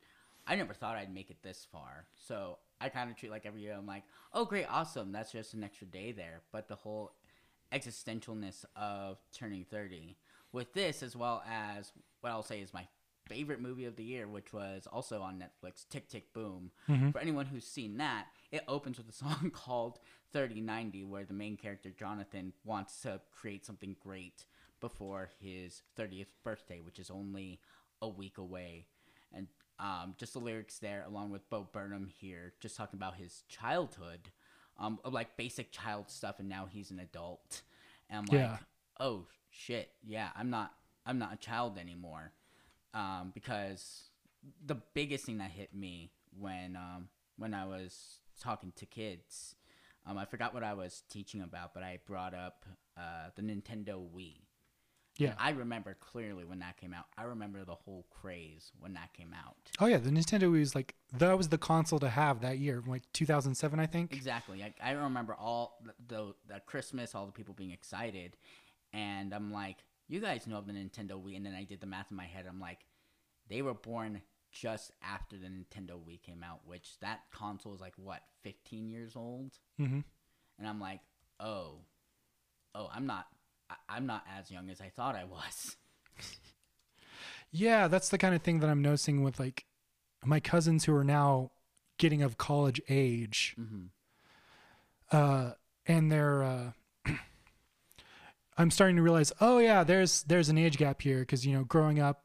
I never thought I'd make it this far, so I kind of treat like every year. I'm like, oh, great, awesome. That's just an extra day there. But the whole existentialness of turning 30 with this as well as what I'll say is my favorite movie of the year which was also on Netflix Tick Tick Boom mm-hmm. for anyone who's seen that it opens with a song called 3090 where the main character Jonathan wants to create something great before his 30th birthday which is only a week away. And um, just the lyrics there along with Bo Burnham here just talking about his childhood um, like basic child stuff and now he's an adult. And I'm like Yeah. oh shit. Yeah i'm not i'm not a child anymore. Um, because the biggest thing that hit me when um, when i was talking to kids um, i forgot what i was teaching about but i brought up uh, the nintendo wii Yeah. i remember clearly when that came out i remember the whole craze when that came out Oh yeah, the Nintendo Wii was like that was the console to have that year, like 2007, I think. Exactly. Like I remember all the, the the Christmas, all the people being excited, and I'm like, you guys know of the Nintendo Wii, and then I did the math in my head. I'm like, they were born just after the Nintendo Wii came out, which that console is like what, 15 years old, Mm-hmm. and I'm like, oh, oh, I'm not, I, I'm not as young as I thought I was. Yeah, that's the kind of thing that I'm noticing with like my cousins who are now getting of college age. Mhm. Uh, and they're uh, I'm starting to realize, oh yeah, there's there's an age gap here because you know, growing up,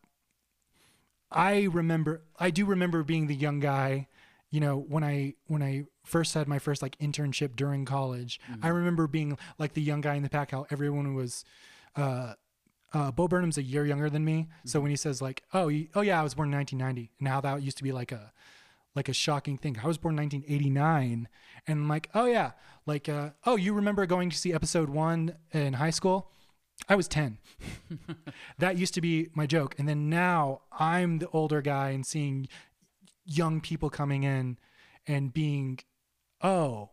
I remember I do remember being the young guy. You know, when I when I first had my first like internship during college, I remember being like the young guy in the pack. How everyone was. Uh, uh, Bo Burnham's a year younger than me, so when he says like, "Oh, you, oh yeah, I was born in 1990," now that used to be like a like a shocking thing. I was born in 1989, and I'm like, "Oh yeah, like uh, oh, you remember going to see episode one in high school?" I was 10. that used to be my joke, and then now I'm the older guy and seeing young people coming in and being, "Oh,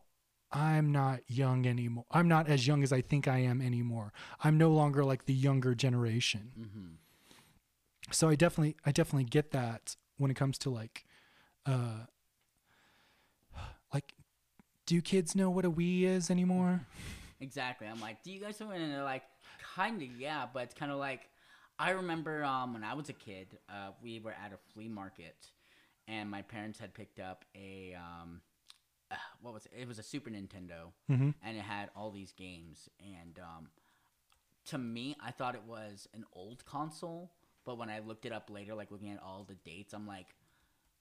I'm not young anymore. I'm not as young as I think I am anymore. I'm no longer like the younger generation. So I definitely, I definitely get that when it comes to like, uh, like, do kids know what a Wii is anymore? Exactly. I'm like, do you guys know? it?" And they're like, kind of, yeah, but it's kind of like, I remember um, when I was a kid, uh, we were at a flea market, and my parents had picked up a um, uh, what was it? It was a Super Nintendo, Mm-hmm. and it had all these games. And um, to me, I thought it was an old console, But when I looked it up later, like looking at all the dates, I'm like,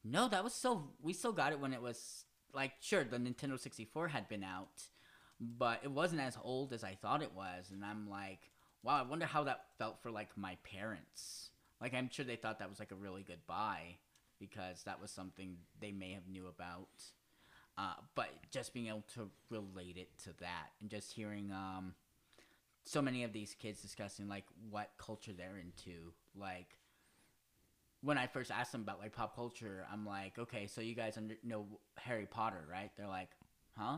no, that was so. We still got it when it was like sure the Nintendo 64 had been out, but it wasn't as old as I thought it was, and I'm like, wow, I wonder how that felt for like my parents. Like I'm sure they thought that was like a really good buy because that was something they may have knew about. Uh, but just being able to relate it to that and just hearing um, so many of these kids discussing like what culture they're into like when i first asked them about like pop culture i'm like okay so you guys under- know harry potter right they're like huh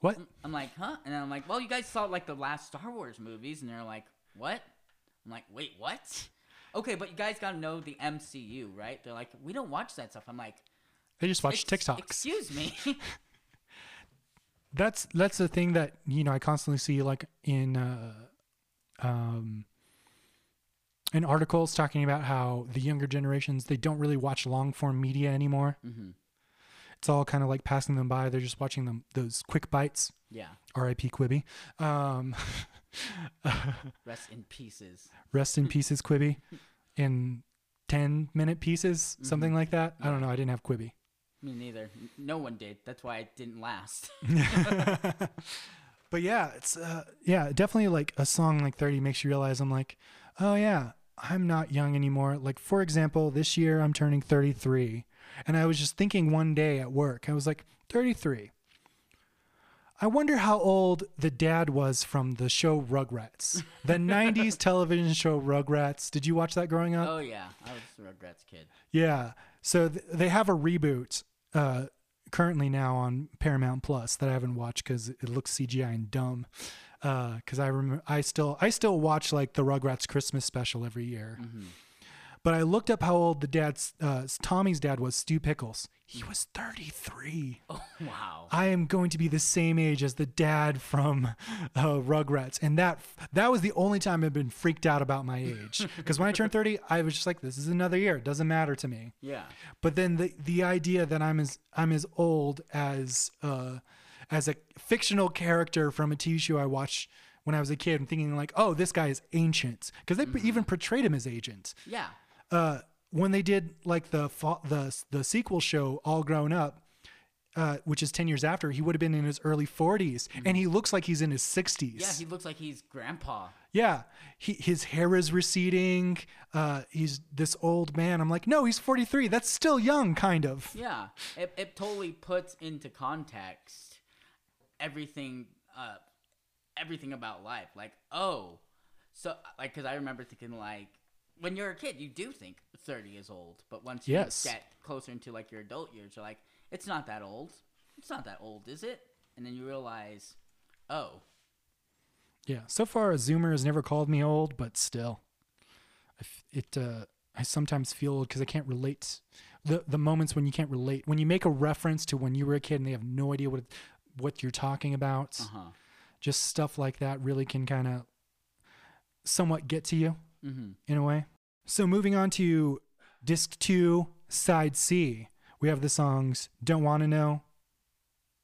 What? i'm like huh? And i'm like well you guys saw like the last star wars movies. And they're like what? I'm like wait what? Okay but you guys gotta know the mcu right? They're like we don't watch that stuff. I'm like They just watch "Ex- TikToks. excuse me. That's that's the thing that you know I constantly see like in uh, um, in articles talking about how the younger generations they don't really watch long form media anymore. hmm It's all kind of like passing them by. They're just watching them those quick bites. yeah R.I.P. Quibby. Um, rest in pieces rest in pieces, Quibby. In ten minute pieces, something like that. I don't know. I didn't have Quibby. me neither no one did that's why it didn't last but yeah, it's uh, yeah, definitely like a song like 30 makes you realize I'm like, oh yeah, I'm not young anymore. Like for example, this year I'm turning 33, and I was just thinking one day at work, I was like 33. I wonder how old the dad was from the show Rugrats, the 90s television show Rugrats. Did you watch that growing up? Oh yeah, I was a Rugrats kid. Yeah. So th- they have a reboot uh, currently now on Paramount Plus that I haven't watched because it looks CGI and dumb. Because I remember, I still, I still watch like the Rugrats Christmas special every year. But I looked up how old the dad's, uh, Tommy's dad was, Stu Pickles. He was 33. Oh wow. I am going to be the same age as the dad from uh, Rugrats, and that that was the only time I've been freaked out about my age. Because when I turned thirty, I was just like, "This is another year. It doesn't matter to me." Yeah. But then the the idea that I'm as I'm as old as uh, as a fictional character from a TV show I watched when I was a kid, I'm thinking like, "Oh, this guy is ancient," because they even portrayed him as ancient Yeah. Uh, when they did like the the the sequel show All Grown Up, uh, which is ten years after, he would have been in his early 40s, and he looks like he's in his sixties. Yeah, he looks like he's grandpa. Yeah, he, his hair is receding. Uh, he's this old man. I'm like, no, he's 43. That's still young, kind of. Yeah. It it totally puts into context everything uh everything about life. Like, oh, so like cuz I remember thinking like when you're a kid, you do think 30 is old, but once you Yes. get closer into like your adult years, you're like, it's not that old. It's not that old, is it? And then you realize, oh, Yeah. So far, a Zoomer has never called me old, but still, it. Uh, I sometimes feel old because I can't relate. The the moments when you can't relate, when you make a reference to when you were a kid and they have no idea what what you're talking about, uh-huh. just stuff like that really can kind of somewhat get to you Mhm. in a way. So moving on to disc two, side C, we have the songs "Don't Want to Know,"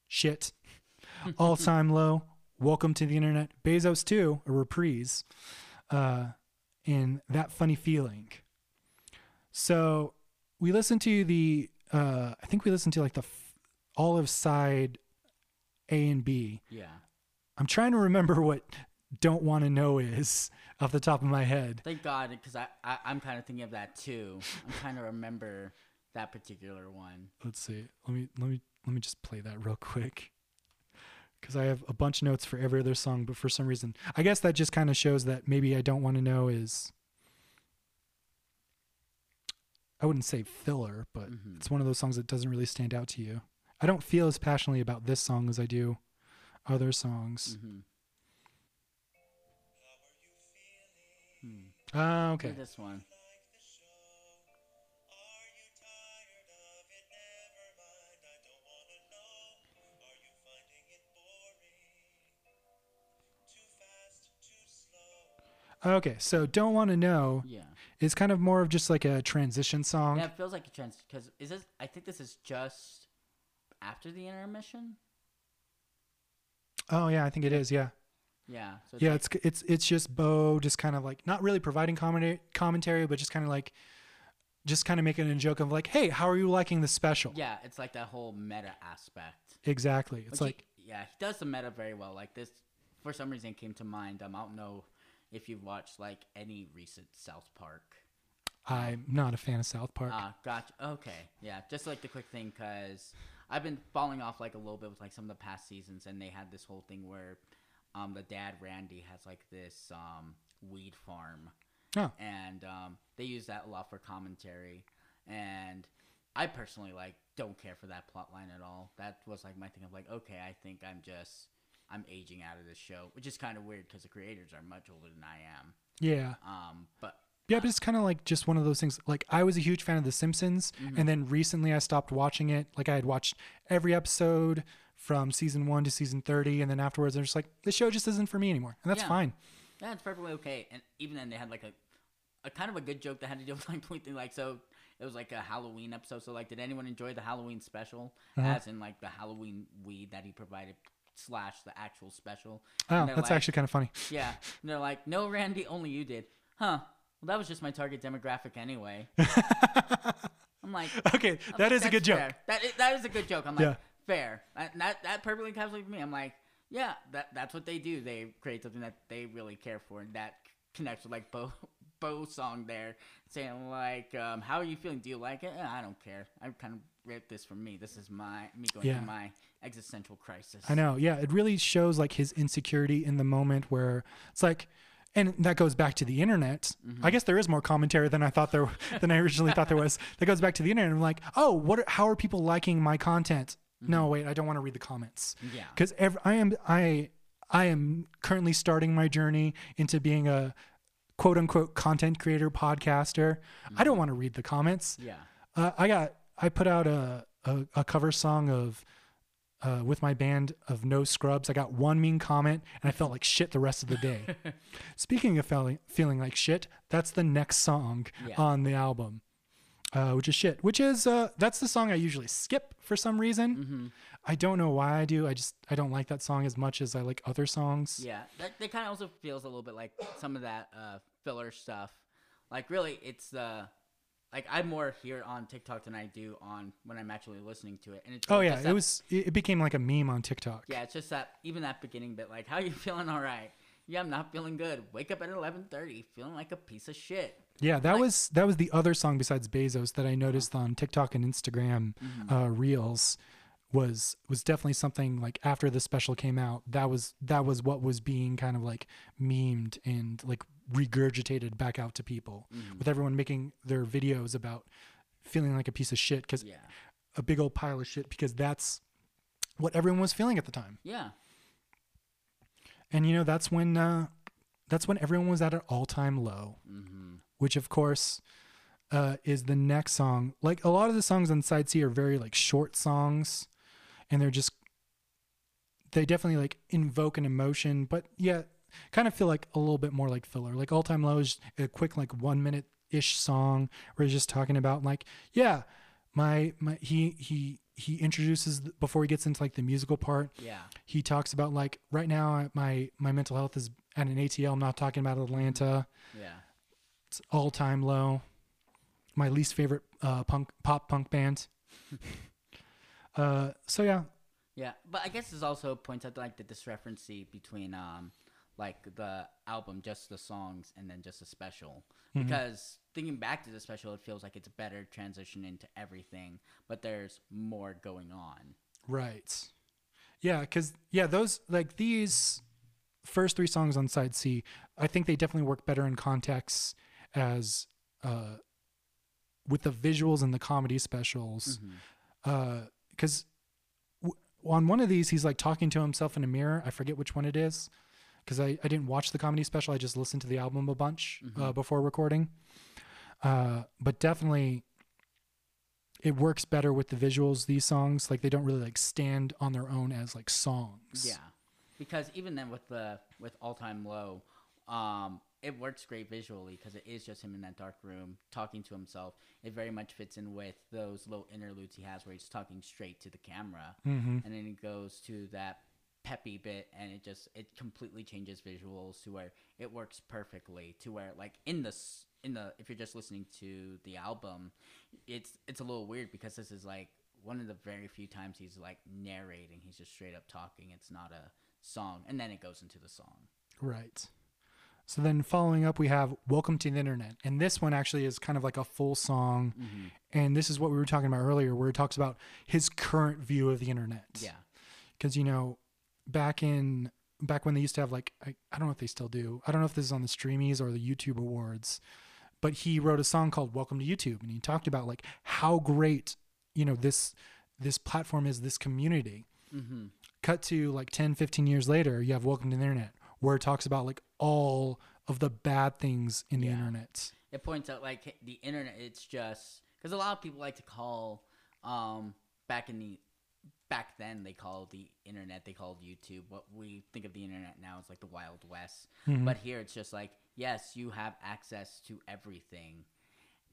"Shit," "All Time Low," "Welcome to the Internet," "Bezos 2," a reprise, uh, and "That Funny Feeling." So we listened to the, uh, I think we listened to like the f- all of side A and B. Yeah. I'm trying to remember what "Don't Want to Know" is off the top of my head. Thank God, because I, I I'm kind of thinking of that too. I'm trying to remember that particular one. let's see let me let me let me just play that real quick because i have a bunch of notes for every other song but for some reason i guess that just kind of shows that maybe i don't want to know is i wouldn't say filler but Mhm. it's one of those songs that doesn't really stand out to you i don't feel as passionately about this song as i do other songs hmm ah okay This one. okay so don't want to know Yeah. is kind of more of just like a transition song Yeah, it feels like a trans. Because is this? I think this is just after the intermission. oh yeah i think it is yeah Yeah. So it's yeah, like- it's it's it's just Bo just kind of like not really providing commentary, commentary, but just kind of like just kind of making a joke of like, hey, how are you liking the special? yeah, it's like that whole meta aspect. exactly. It's Which he- like yeah, he does the meta very well. Like this, for some reason, came to mind. Um, I don't know if you've watched like any recent South Park. I'm not a fan of South Park. Ah, gotcha. Okay, yeah, just like the quick thing, cause I've been falling off like a little bit with like some of the past seasons, and they had this whole thing where, um, the dad Randy has like this um weed farm, oh, and um, they use that a lot for commentary. And I personally like don't care for that plot line at all. That was like my thing of like, okay, I think I'm just I'm aging out of this show, which is kind of weird because the creators are much older than I am. yeah. Um, but Yeah, but it's kind of like just one of those things. Like I was a huge fan of The Simpsons, Mm-hmm. and then recently I stopped watching it. Like I had watched every episode from season one to season thirty, and then afterwards they're just like, the show just isn't for me anymore, and that's Yeah. fine. yeah, it's perfectly okay. And even then, they had like a a kind of a good joke that had to do with like pointing like so. It was like a Halloween episode. So like, did anyone enjoy the Halloween special? Uh-huh. As in like the Halloween weed that he provided slash the actual special. Oh, that's like- actually kind of funny. Yeah. And they're like, no, Randy, only you did. Huh. Well, that was just my target demographic anyway. I'm like, okay, I'm that like, is a good "That's joke. fair. That is, that is a good joke. I'm like, Yeah. Fair. That, that that perfectly encapsulates me. I'm like, yeah, that that's what they do. They create something that they really care for, and that connects with like Bo Bo song there, saying like, um, how are you feeling? Do you like it? Eh, I don't care. I kind of wrote this for me. This is my me going Yeah. through my existential crisis. I know. Yeah, it really shows like his insecurity in the moment where it's like, and that goes back to the internet. Mm-hmm. I guess there is more commentary than I thought there than I originally thought there was. That goes back to the internet. I'm like, oh, what? Are, how are people liking my content? No, wait, I don't want to read the comments. Mm-hmm. Yeah. because I am I I am currently starting my journey into being a quote unquote content creator podcaster. I Mm-hmm. don't want to read the comments. Yeah. Uh, I got I put out a, a, a cover song of uh, with my band of No Scrubs. I got one mean comment and I felt like shit the rest of the day. Speaking of feeling feeling like shit, that's the next song Yeah. on the album, uh, which is shit. Which is uh, that's the song I usually skip for some reason. Mm-hmm. I don't know why I do. I just I don't like that song as much as I like other songs. Yeah, that, that kind of also feels a little bit like some of that uh, filler stuff. Like, really, it's uh, like I'm more hear it on TikTok than I do on when I'm actually listening to it. And it's Oh yeah, just it that- was it it became like a meme on TikTok. Yeah, it's just that even that beginning bit, like, how you feeling? All right. Yeah, I'm not feeling good. Wake up at 11:30, feeling like a piece of shit. Yeah, that Like- was that was the other song besides Bezos that I noticed on TikTok and Instagram Mm-hmm. uh, reels was was definitely something like after the special came out that was that was what was being kind of like memed and like regurgitated back out to people Mm-hmm. with everyone making their videos about feeling like a piece of shit because Yeah. a big old pile of shit because that's what everyone was feeling at the time Yeah. And you know that's when uh, that's when everyone was at an all-time low Mm-hmm. which of course uh, is the next song. Like a lot of the songs on side C are very like short songs, and they're just they definitely like invoke an emotion, but yeah, kind of feel like a little bit more like filler. Like All Time Low is a quick like one minute ish song where he's just talking about like yeah, my my he he he introduces before he gets into like the musical part Yeah. he talks about like right now my my mental health is at an ATL. I'm not talking about Atlanta. Yeah. It's all time low. My least favorite uh, punk pop punk band. uh, so yeah, Yeah, but I guess this also points out like the discrepancy between um like the album, just the songs, and then just the special. Because thinking back to the special, it feels like it's a better transition into everything, but there's more going on. right. Yeah, because yeah, those like these first three songs on side C, I think they definitely work better in context as uh, with the visuals and the comedy specials. Because w- on one of these, he's like talking to himself in a mirror. I forget which one it is because I, I didn't watch the comedy special. I just listened to the album a bunch uh, before recording. Uh, but definitely, it works better with the visuals. These songs, like they don't really like stand on their own as like songs. Yeah, because even then with the with all time low, um, it works great visually because it is just him in that dark room talking to himself. It very much fits in with those little interludes he has where he's talking straight to the camera, Mm-hmm. and then he goes to that peppy bit and it just it completely changes visuals to where it works perfectly to where like in the in the if you're just listening to the album it's it's a little weird because this is like one of the very few times he's like narrating he's just straight up talking it's not a song and then it goes into the song Right. So then following up, we have Welcome to the Internet. And this one actually is kind of like a full song. Mm-hmm. And this is what we were talking about earlier, where it talks about his current view of the internet. yeah Because, you know, back in, back when they used to have like, I, I don't know if they still do. I don't know if this is on the Streamies or the YouTube Awards, but he wrote a song called Welcome to YouTube. And he talked about like how great, you know, this, this platform is, this community mm-hmm. cut to like 10 15 years later you have welcome to the internet where it talks about like all of the bad things in the Yeah. internet it points out like the internet it's just because a lot of people like to call um back in the back then they called the internet they called youtube what we think of the internet now is like the wild west Mm-hmm. but here it's just like yes you have access to everything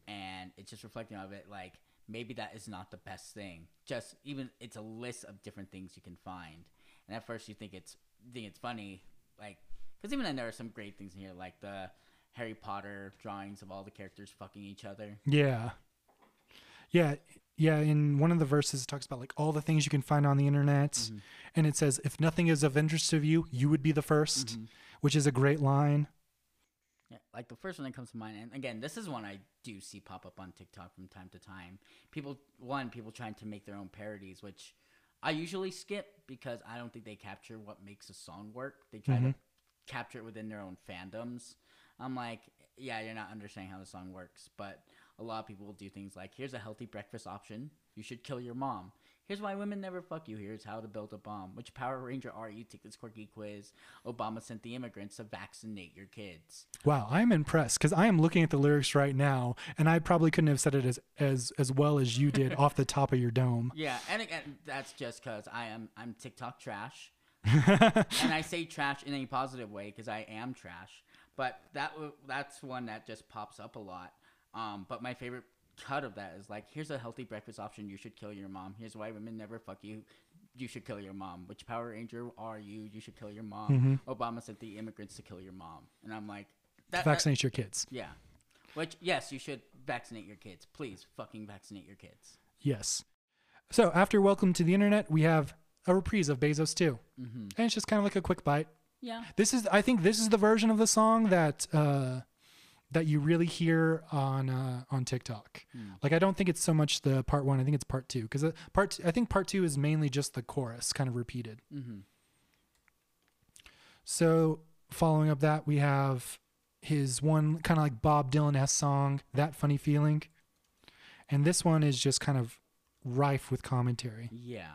and it's just reflecting of it like maybe that is not the best thing. Just even it's a list of different things you can find. And at first you think it's think it's funny like because even then there are some great things in here like the harry potter drawings of all the characters fucking each other. Yeah. Yeah yeah in one of the verses it talks about like all the things you can find on the internet Mm-hmm. and it says if nothing is of interest to you you would be the 1st Mm-hmm. which is a great line Yeah, like the first one that comes to mind, and again, this is one I do see pop up on TikTok from time to time. People, one, people trying to make their own parodies, which I usually skip because I don't think they capture what makes a song work. They try to mm-hmm. capture it within their own fandoms. I'm like, yeah, you're not understanding how the song works, but a lot of people will do things like, here's a healthy breakfast option. You should kill your mom. Here's why women never fuck you. Here's how to build a bomb. Which Power Ranger are you? Take this quirky quiz. Obama sent the immigrants to vaccinate your kids. wow i'm impressed because i am looking at the lyrics right now and i probably couldn't have said it as as as well as you did off the top of your dome Yeah, and again, that's just because I am I'm TikTok trash, and I say trash in a positive way because I am trash. But that that's one that just pops up a lot. Um, but my favorite cut of that is like, here's a healthy breakfast option. You should kill your mom. Here's why women never fuck you. You should kill your mom. Which Power Ranger are you? You should kill your mom. Obama sent the immigrants to kill your mom, and I'm like, that, that- vaccinate your kids yeah. Which yes, you should vaccinate your kids. Please, fucking vaccinate your kids. Yes. So after Welcome to the Internet, we have a reprise of Bezos 2. Mm-hmm. And it's just kind of like a quick bite. Yeah. This is, I think, this is the version of the song that uh, that you really hear on uh, on TikTok. Like, I don't think it's so much the part one. I think it's part two because part t- I think part two is mainly just the chorus, kind of repeated. Mm-hmm. So following up that, we have his one kind of like Bob Dylan s song, "That Funny Feeling," and this one is just kind of rife with commentary. Yeah.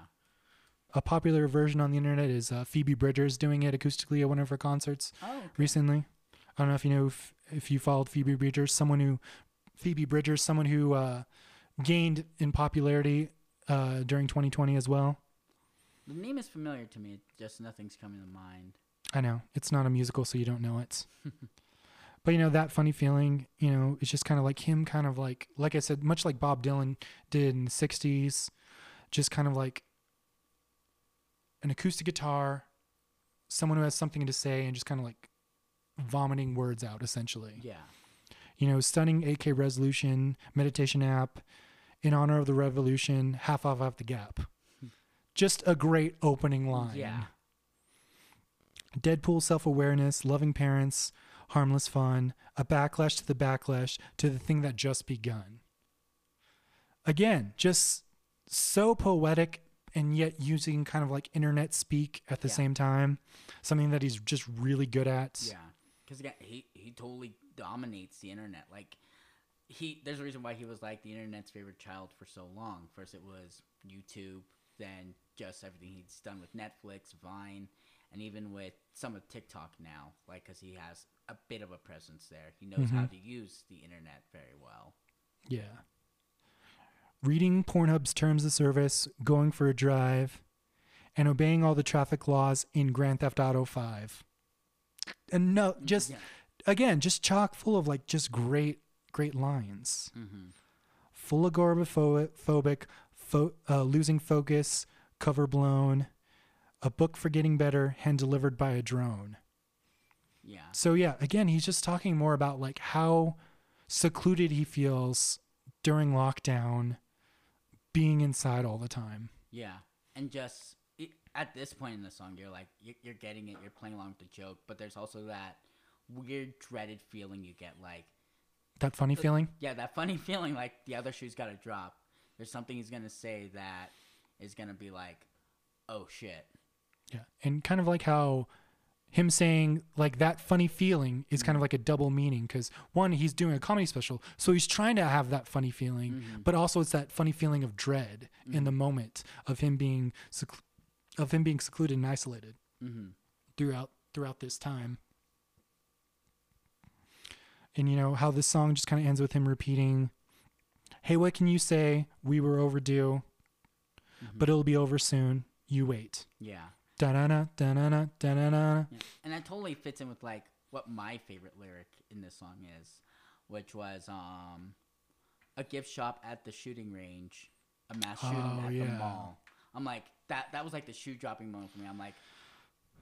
a popular version on the internet is uh, Phoebe Bridgers doing it acoustically at one of her concerts Oh. okay. recently. I don't know if you know if, you followed Phoebe Bridgers, someone who Phoebe Bridgers, someone who uh, gained in popularity uh, during 2020 as well. The name is familiar to me. Just nothing's coming to mind. I know it's not a musical, so you don't know it. but you know that funny feeling, you know, it's just kind of like him, kind of like, like I said, much like Bob Dylan did in the '60s, just kind of like an acoustic guitar, someone who has something to say, and just kind of like vomiting words out, essentially. Yeah. You know, stunning 8K resolution meditation app in honor of the revolution, half off off the gap. Just a great opening line. Yeah. Deadpool self awareness, loving parents, harmless fun, a backlash to the backlash to the thing that just begun. Again, just so poetic and yet using kind of like internet speak at the Yeah. same time. Something that he's just really good at. Yeah. Because again, he he totally dominates the internet. Like he, there's a reason why he was like the internet's favorite child for so long. First, it was YouTube, then just everything he's done with Netflix, Vine, and even with some of TikTok now. Like, because he has a bit of a presence there. He knows how mm-hmm. to use the internet very well. Yeah. Reading Pornhub's terms of service, going for a drive, and obeying all the traffic laws in Grand Theft Auto 5. And no, just Yeah. again, just chock full of like just great, great lines. Mm-hmm. Full agoraphobic, phobic, fo- uh, losing focus, cover blown, a book for getting better, hand delivered by a drone. Yeah. So yeah, again, he's just talking more about like how secluded he feels during lockdown, being inside all the time. Yeah, and just at this point in the song, you're like you're, you're getting it, you're playing along with the joke, but there's also that weird dreaded feeling you get, like That funny feeling. yeah, that funny feeling, like the other shoe's got to drop. There's something he's gonna say that is gonna be like, oh shit. Yeah. And kind of like how him saying like that funny feeling is kind of like a double meaning because one, he's doing a comedy special. So he's trying to have that funny feeling, mm-hmm. but also it's that funny feeling of dread in the mm-hmm. moment of him being of him being secluded and isolated mm-hmm. throughout throughout this time. And you know how this song just kind of ends with him repeating, "Hey, what can you say? We were overdue, mm-hmm. but it'll be over soon. You wait." Yeah. Da da da da da da da da. And that totally fits in with like what my favorite lyric in this song is, which was um, a gift shop at the shooting range, a mass shooting oh, at yeah. the mall I'm like that that was like the shoe dropping moment for me. I'm like,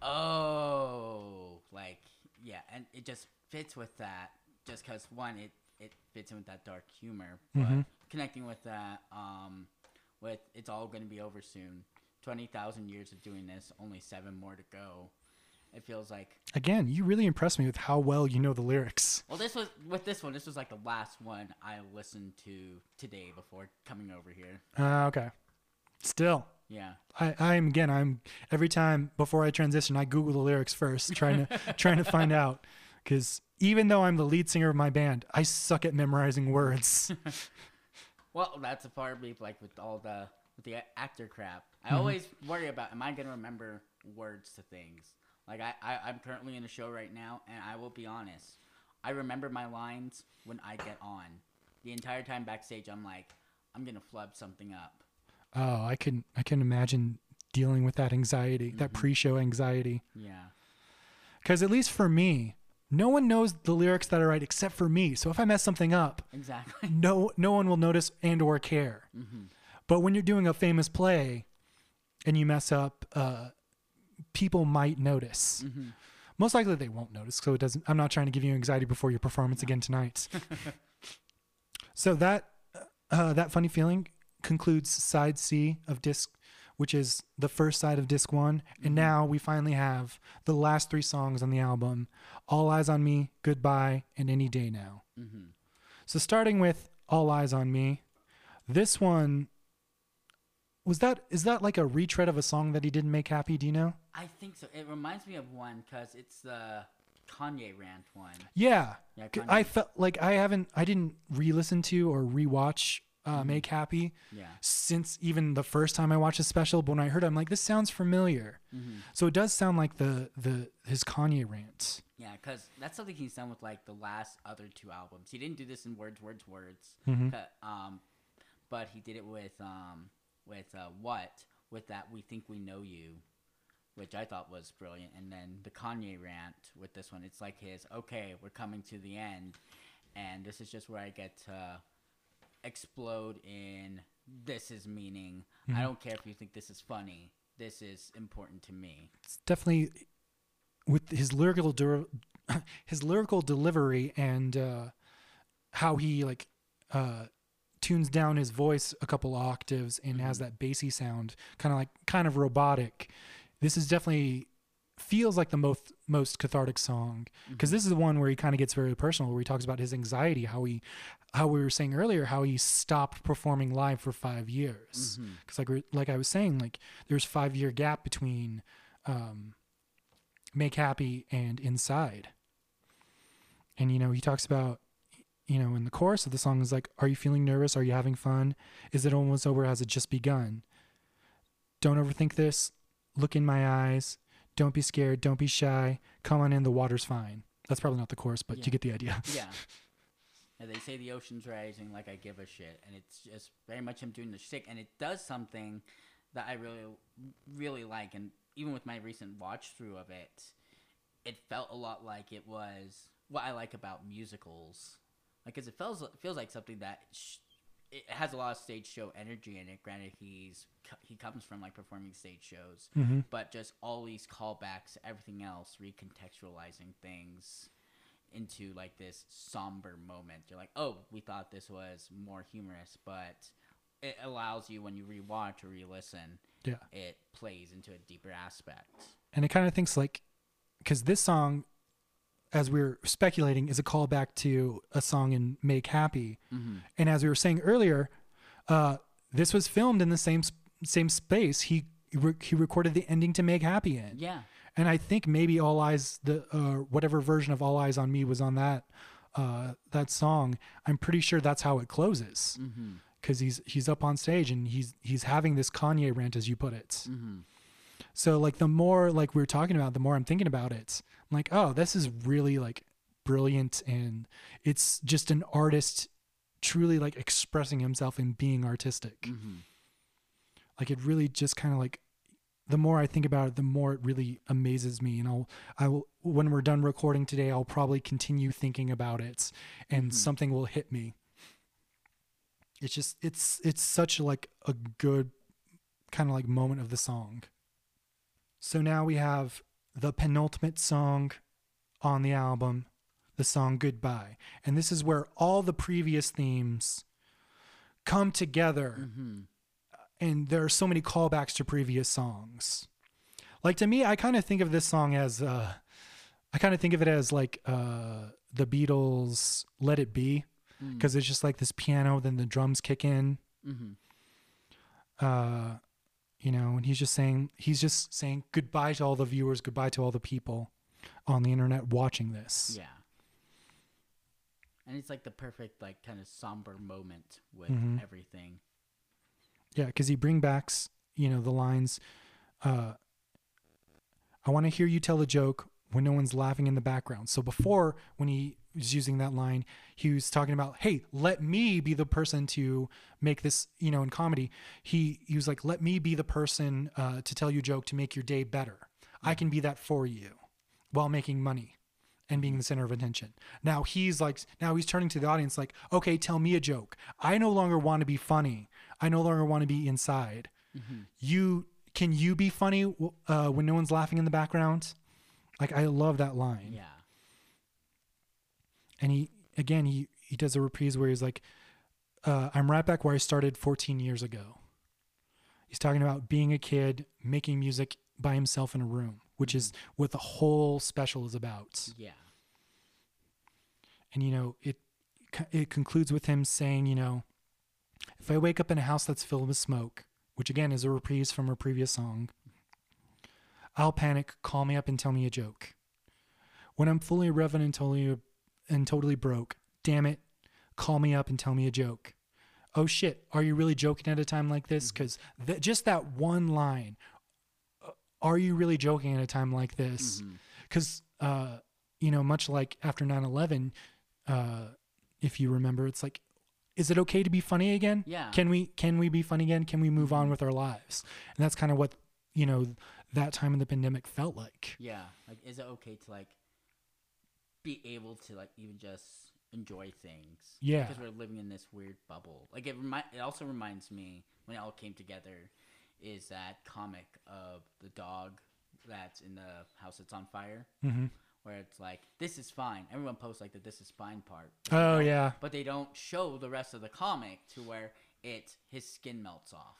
"Oh, like yeah." And it just fits with that just cuz one it it fits in with that dark humor, but Mhm. connecting with that um with it's all going to be over soon. 20,000 years of doing this, only 7 more to go. It feels like Again, you really impressed me with how well you know the lyrics. well, this was with this one. This was like the last one I listened to today before coming over here. Uh, okay. Still, Yeah, I, I'm again. I'm every time before I transition, I Google the lyrics first, trying to trying to find out. Because even though I'm the lead singer of my band, I suck at memorizing words. well, that's a part of me like with all the with the actor crap. I mm-hmm. always worry about am I gonna remember words to things. Like I, I I'm currently in a show right now, and I will be honest. I remember my lines when I get on. The entire time backstage, I'm like, I'm gonna flub something up. Oh, I can I can imagine dealing with that anxiety, that pre-show anxiety. Yeah. Because at least for me, no one knows the lyrics that I write except for me. So if I mess something up, Exactly. no no one will notice and or care. But when you're doing a famous play and you mess up, uh, people might notice. Most likely they won't notice, so it doesn't. I'm not trying to give you anxiety before your performance again tonight. so that uh, that funny feeling concludes side C of disc, which is the first side of disc one, and now we finally have the last three songs on the album: "All Eyes on Me," "Goodbye," and "Any Day Now." Mm-hmm. So starting with All Eyes on Me, this one was that is that like a retread of a song that he didn't make happy, do you know? I think so. It reminds me of one because it's the Kanye rant one. Yeah. Yeah, Kanye. I felt like I haven't I didn't re-listen to or rewatch uh, Mm-hmm. Make Happy Yeah. since even the first time I watched the special, but when I heard it, I'm like this sounds familiar. Mm-hmm. So it does sound like the the his Kanye rant. Yeah, because that's something he's done with like the last other two albums. He didn't do this in words, words, words. Mhm. Um, but he did it with um with uh, what with that we think we know you, which I thought was brilliant. And then the Kanye rant with this one, it's like his okay, we're coming to the end, and this is just where I get to explode in this is meaning. I don't care if you think this is funny. This is important to me. It's definitely with his lyrical his lyrical delivery and uh, how he like uh, tunes down his voice a couple octaves and has that bassy sound, kind of like kind of robotic. This is definitely feels like the most most cathartic song because this is the one where he kind of gets very personal, where he talks about his anxiety, how he how we were saying earlier, how he stopped performing live for five years. Because like like I was saying, like there's five year gap between um, Make Happy and Inside. And you know, he talks about you know, in the chorus of the song is like, Are you feeling nervous? Are you having fun? Is it almost over? Has it just begun? Don't overthink this. Look in my eyes. Don't be scared. Don't be shy. Come on in. The water's fine. That's probably not the chorus, but Yeah. you get the idea. Yeah. And they say the ocean's rising like I give a shit, and it's just very much him doing the shtick, and it does something that I really, really like, and even with my recent watch through of it, it felt a lot like it was what I like about musicals, like because it feels feels like something that sh- it has a lot of stage show energy in it. Granted, he's he comes from like performing stage shows, Mm-hmm. but just all these callbacks, everything else, recontextualizing things into like this somber moment. You're like, oh, we thought this was more humorous, but it allows you when you rewatch or re-listen, Yeah. it plays into a deeper aspect. and it kind of thinks like because this song as we are speculating is a callback to a song in make happy. And as we were saying earlier uh, this was filmed in the same same space he re- he recorded the ending to make happy in. Yeah. and i think maybe all eyes the uh, whatever version of all eyes on me was on that uh, that song i'm pretty sure that's how it closes. Because he's he's up on stage and he's he's having this kanye rant as you put it so like the more like we are talking about, the more I'm thinking about it. I'm like, oh, this is really like brilliant and it's just an artist truly like expressing himself and being artistic. Mm-hmm. Like it really just kind of like the more I think about it, the more it really amazes me. And I'll I will when we're done recording today, I'll probably continue thinking about it and mm-hmm. something will hit me. It's just it's it's such like a good kind of like moment of the song. So now we have the penultimate song on the album, the song Goodbye. And this is where all the previous themes come together. And there are so many callbacks to previous songs. Like to me, I kind of think of this song as uh I kind of think of it as like uh the Beatles Let It Be because it's just like this piano then the drums kick in. Uh you know, and he's just saying he's just saying goodbye to all the viewers, goodbye to all the people on the internet watching this. Yeah. And it's like the perfect like kind of somber moment with Mhm. everything. Yeah, because he bring backs, you know, the lines. Uh, I want to hear you tell a joke when no one's laughing in the background. So before, when he was using that line, he was talking about, "Hey, let me be the person to make this." You know, in comedy, he he was like, "Let me be the person uh, to tell you a joke to make your day better. I can be that for you, while making money." And being the center of attention. Now he's like, now he's turning to the audience like, okay, tell me a joke. I no longer want to be funny. I no longer want to be inside. You can you be funny uh, when no one's laughing in the background? Like I love that line. Yeah. And he again he he does a reprise where he's like, uh, "I'm right back where I started 14 years ago." He's talking about being a kid making music by himself in a room, which is what the whole special is about. Yeah. and you know it it concludes with him saying you know if i wake up in a house that's filled with smoke which again is a reprise from a previous song i'll panic call me up and tell me a joke when i'm fully irrelevant and totally broke. Damn it. Call me up and tell me a joke. Oh shit. Are you really joking at a time like this? Because th- just that one line. Uh, are you really joking at a time like this? Because uh you know much like after 9-11 uh if you remember it's like is it okay to be funny again? Yeah. can we can we be funny again? Can we move on with our lives? And that's kind of what you know that time in the pandemic felt like. Yeah. Like, is it okay to like be able to like even just enjoy things? Yeah. Because we're living in this weird bubble. Like it remind. It also reminds me when it all came together, is that comic of the dog that's in the house that's on fire, mm-hmm. where it's like this is fine. Everyone posts like the this is fine part. oh yeah But they don't show the rest of the comic to where it his skin melts off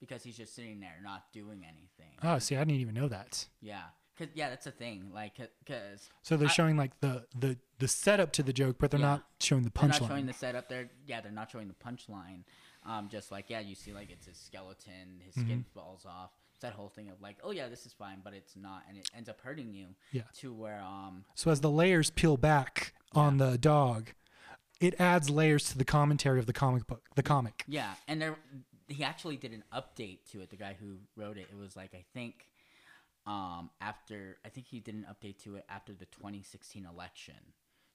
because he's just sitting there not doing anything. oh see i didn't even know that Yeah, cause yeah, that's a thing. Like, cause so they're I- showing like the the the setup to the joke but they're Yeah. not showing the punchline. they're not showing the setup. They're yeah, they're not showing the punchline. Um, just like yeah, you see like it's his skeleton, his skin Mm-hmm. falls off. It's that whole thing of like, oh yeah, this is fine, but it's not, and it ends up hurting you. Yeah. To where um, so as the layers peel back on the dog it adds layers to the commentary of the comic book the comic yeah, and there he actually did an update to it. The guy who wrote it, it was like I think, um, after I think he did an update to it after the 2016 election,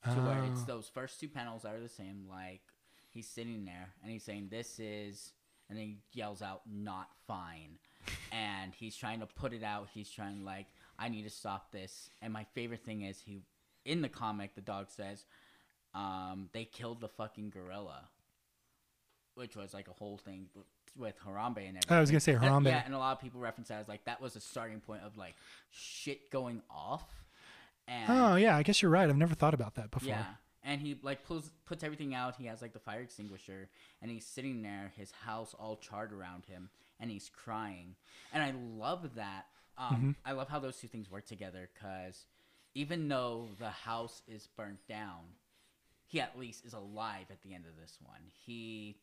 to where it's Oh. those first two panels are the same. Like he's sitting there and he's saying, "This is," and then he yells out, "Not fine," and he's trying to put it out. He's trying like, "I need to stop this." And my favorite thing is he, in the comic, the dog says, um, "They killed the fucking gorilla." which was like a whole thing with, Harambe and everything. I was gonna say Harambe. yeah, and a lot of people reference that as like that was the starting point of like shit going off. And Oh yeah, I guess you're right. I've never thought about that before. yeah, and he like pulls puts everything out. He has like the fire extinguisher, and he's sitting there, his house all charred around him, and he's crying. And I love that. Um, I love how those two things work together because even though the house is burnt down, he at least is alive at the end of this one. He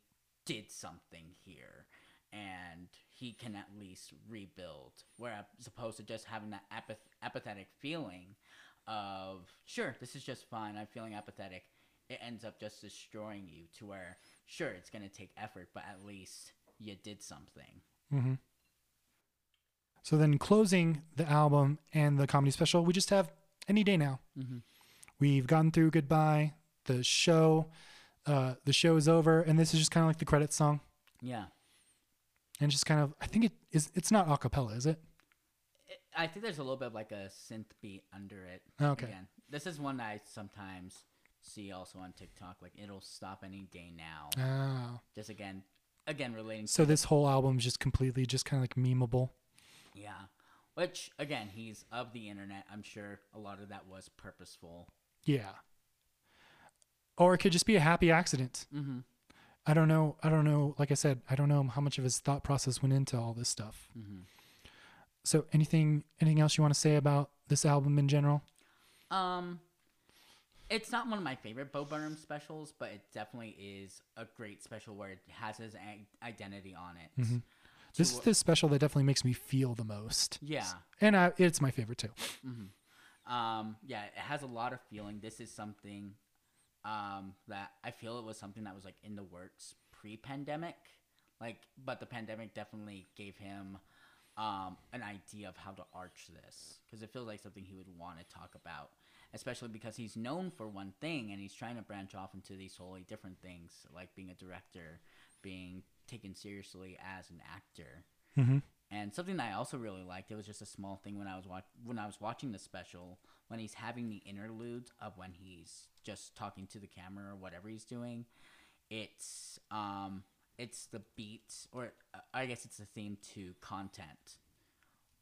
did something here, and he can at least rebuild. Where as opposed to just having that apath- apathetic feeling of sure, this is just fine. I'm feeling apathetic. It ends up just destroying you to where sure it's gonna take effort, but at least you did something. So then, closing the album and the comedy special, we just have any day now. Mhm. We've gotten through goodbye. The show, uh, the show is over, and this is just kind of like the credits song, Yeah, and just kind of. I think it is. It's not a cappella, is it? It- I think there's a little bit of like a synth beat under it. Okay. Again, this is one I sometimes see also on TikTok. Like it'll stop any day now. Oh. Just again, again relating. So this whole album is just completely just kind of like memeable. Yeah. Which again, he's of the internet. I'm sure a lot of that was purposeful. Yeah. Or it could just be a happy accident. Mm-hmm. I don't know. I don't know. Like I said, I don't know how much of his thought process went into all this stuff. Mm-hmm. So anything, anything else you want to say about this album in general? Um, it's not one of my favorite Bo Burnham specials, but it definitely is a great special where it has his identity on it. Mm-hmm. This is the special that definitely makes me feel the most. Yeah. And I, it's my favorite too. Um, yeah, it has a lot of feeling. This is something um, that I feel it was something that was like in the works pre-pandemic, like, but the pandemic definitely gave him um, an idea of how to arch this because it feels like something he would want to talk about, especially because he's known for one thing and he's trying to branch off into these wholly different things, like being a director, being taken seriously as an actor. Mm-hmm. And something that I also really liked, it was just a small thing when I was wa- when I was watching the special, when he's having the interludes of when he's just talking to the camera or whatever he's doing. It's um it's the beats or uh, I guess it's the theme to content,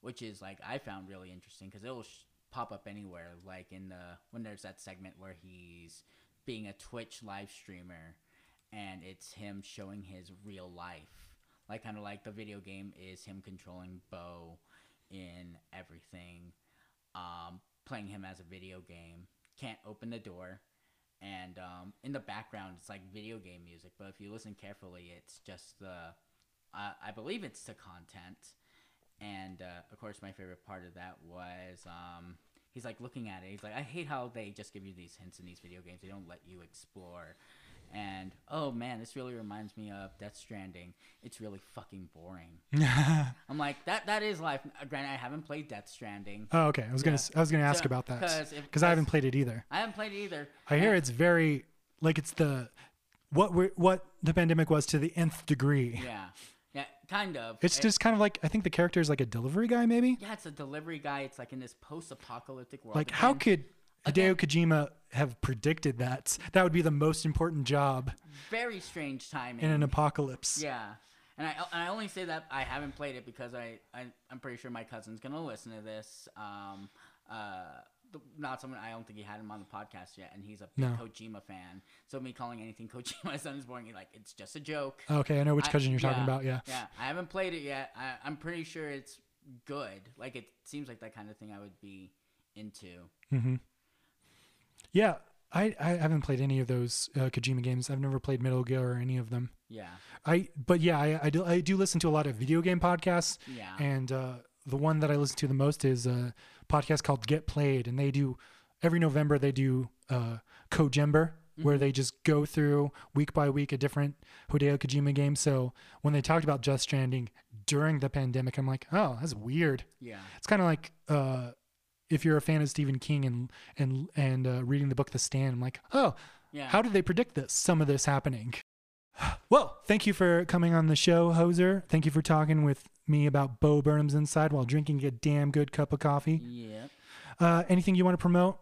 which is like I found really interesting because it'll sh- pop up anywhere. Like in the when there's that segment where he's being a Twitch live streamer, and it's him showing his real life like kind of like the video game is him controlling Bo in everything, um, playing him as a video game. Can't open the door, and um, in the background it's like video game music. But if you listen carefully, it's just the, uh, I believe it's the content, and uh, of course my favorite part of that was um, he's like looking at it. He's like, I hate how they just give you these hints in these video games. They don't let you explore. And oh man, this really reminds me of Death Stranding. It's really fucking boring. I'm like that. That is life. Uh, Granted, I haven't played Death Stranding. Oh, okay. I was gonna, Yeah. I was gonna ask So, about that 'cause because I haven't played it either. I haven't played it either. I hear it's very like it's the what we what the pandemic was to the nth degree. Yeah, yeah, kind of. It's It- just kind of like I think the character is like a delivery guy, maybe. yeah, it's a delivery guy. It's like in this post-apocalyptic world. Like, how could Hideo Kojima have predicted that? That would be the most important job very strange timing? in an apocalypse. Yeah. And I, and I only say that I haven't played it because I, I I'm pretty sure my cousin's gonna listen to this. Um, uh, not someone I don't think he had him on the podcast yet, and he's a big No. Kojima fan. So me calling anything Kojima son is boring. Like it's just a joke. Okay, I know which I- cousin you're talking about. Yeah. Yeah, I haven't played it yet. I, I'm pretty sure it's good. Like it seems like that kind of thing I would be into. Yeah. I, I haven't played any of those uh, Kojima games. I've never played Metal Gear or any of them. Yeah. I but yeah, I, I do I do listen to a lot of video game podcasts. Yeah. And uh, the one that I listen to the most is a podcast called Get Played, and they do every November they do uh, Kojember, where they just go through week by week a different Hideo Kojima game. So when they talked about Death Stranding during the pandemic, I'm like, oh, that's weird. Yeah. It's kind of like uh, if you're a fan of Stephen King and and and uh, reading the book The Stand. I'm like, oh, Yeah. how did they predict this? Some of this happening. Well, thank you for coming on the show, Jose. Thank you for talking with me about Bo Burnham's Inside while drinking a damn good cup of coffee. Yeah. Uh, anything you want to promote?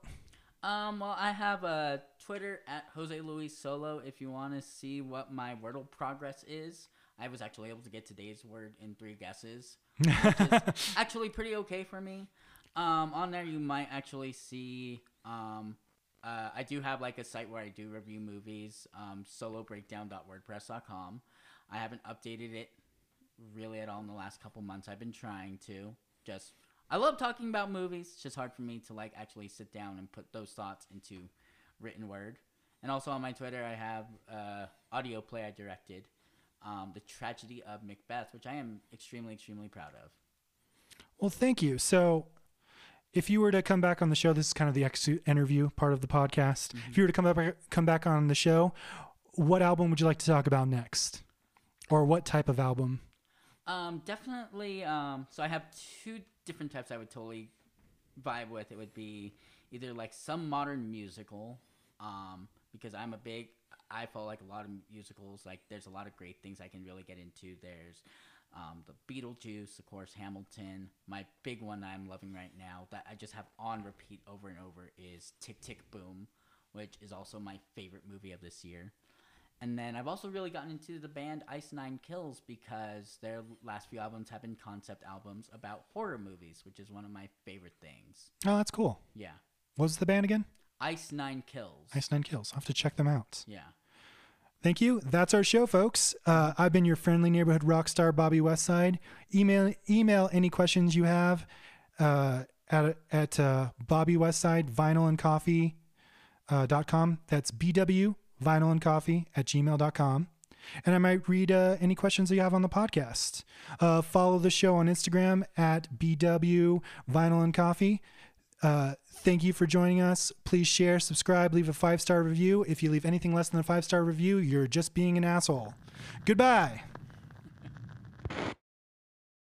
Um, well, I have a Twitter at Jose Luis Solo if you want to see what my Wordle progress is. I was actually able to get today's word in three guesses, actually pretty okay for me. Um, on there, you might actually see. Um, uh, I do have like a site where I do review movies, um, solobreakdown.wordpress.com. I haven't updated it really at all in the last couple months. I've been trying to. Just I love talking about movies. It's just hard for me to like actually sit down and put those thoughts into written word. And also on my Twitter, I have uh, audio play I directed, um, the tragedy of Macbeth, which I am extremely, extremely proud of. Well, thank you. So, if you were to come back on the show, this is kind of the ex- interview part of the podcast. If you were to come back come back on the show, what album would you like to talk about next, or what type of album? Um, definitely. Um, so I have two different types I would totally vibe with. It would be either like some modern musical, um, because I'm a big. I follow like a lot of musicals. Like there's a lot of great things I can really get into. There's um, the Beetlejuice, of course, Hamilton. My big one that I'm loving right now that I just have on repeat over and over is Tick Tick Boom, which is also my favorite movie of this year. And then I've also really gotten into the band Ice Nine Kills because their last few albums have been concept albums about horror movies, which is one of my favorite things. Oh, that's cool. Yeah. What was the band again? Ice Nine Kills. Ice Nine Kills. I'll have to check them out. Yeah. Thank you. That's our show, folks. Uh, I've been your friendly neighborhood rock star, Bobby Westside. Email email any questions you have uh, at at uh, Bobby Westside Vinyl and Coffee uh, dot com. That's BW Vinyl and Coffee at gmail.com. And I might read uh, any questions that you have on the podcast. Uh, follow the show on Instagram at BW Vinyl and Coffee. Uh, thank you for joining us. Please share, subscribe, leave a five star review. If you leave anything less than a five star review, you're just being an asshole. Goodbye.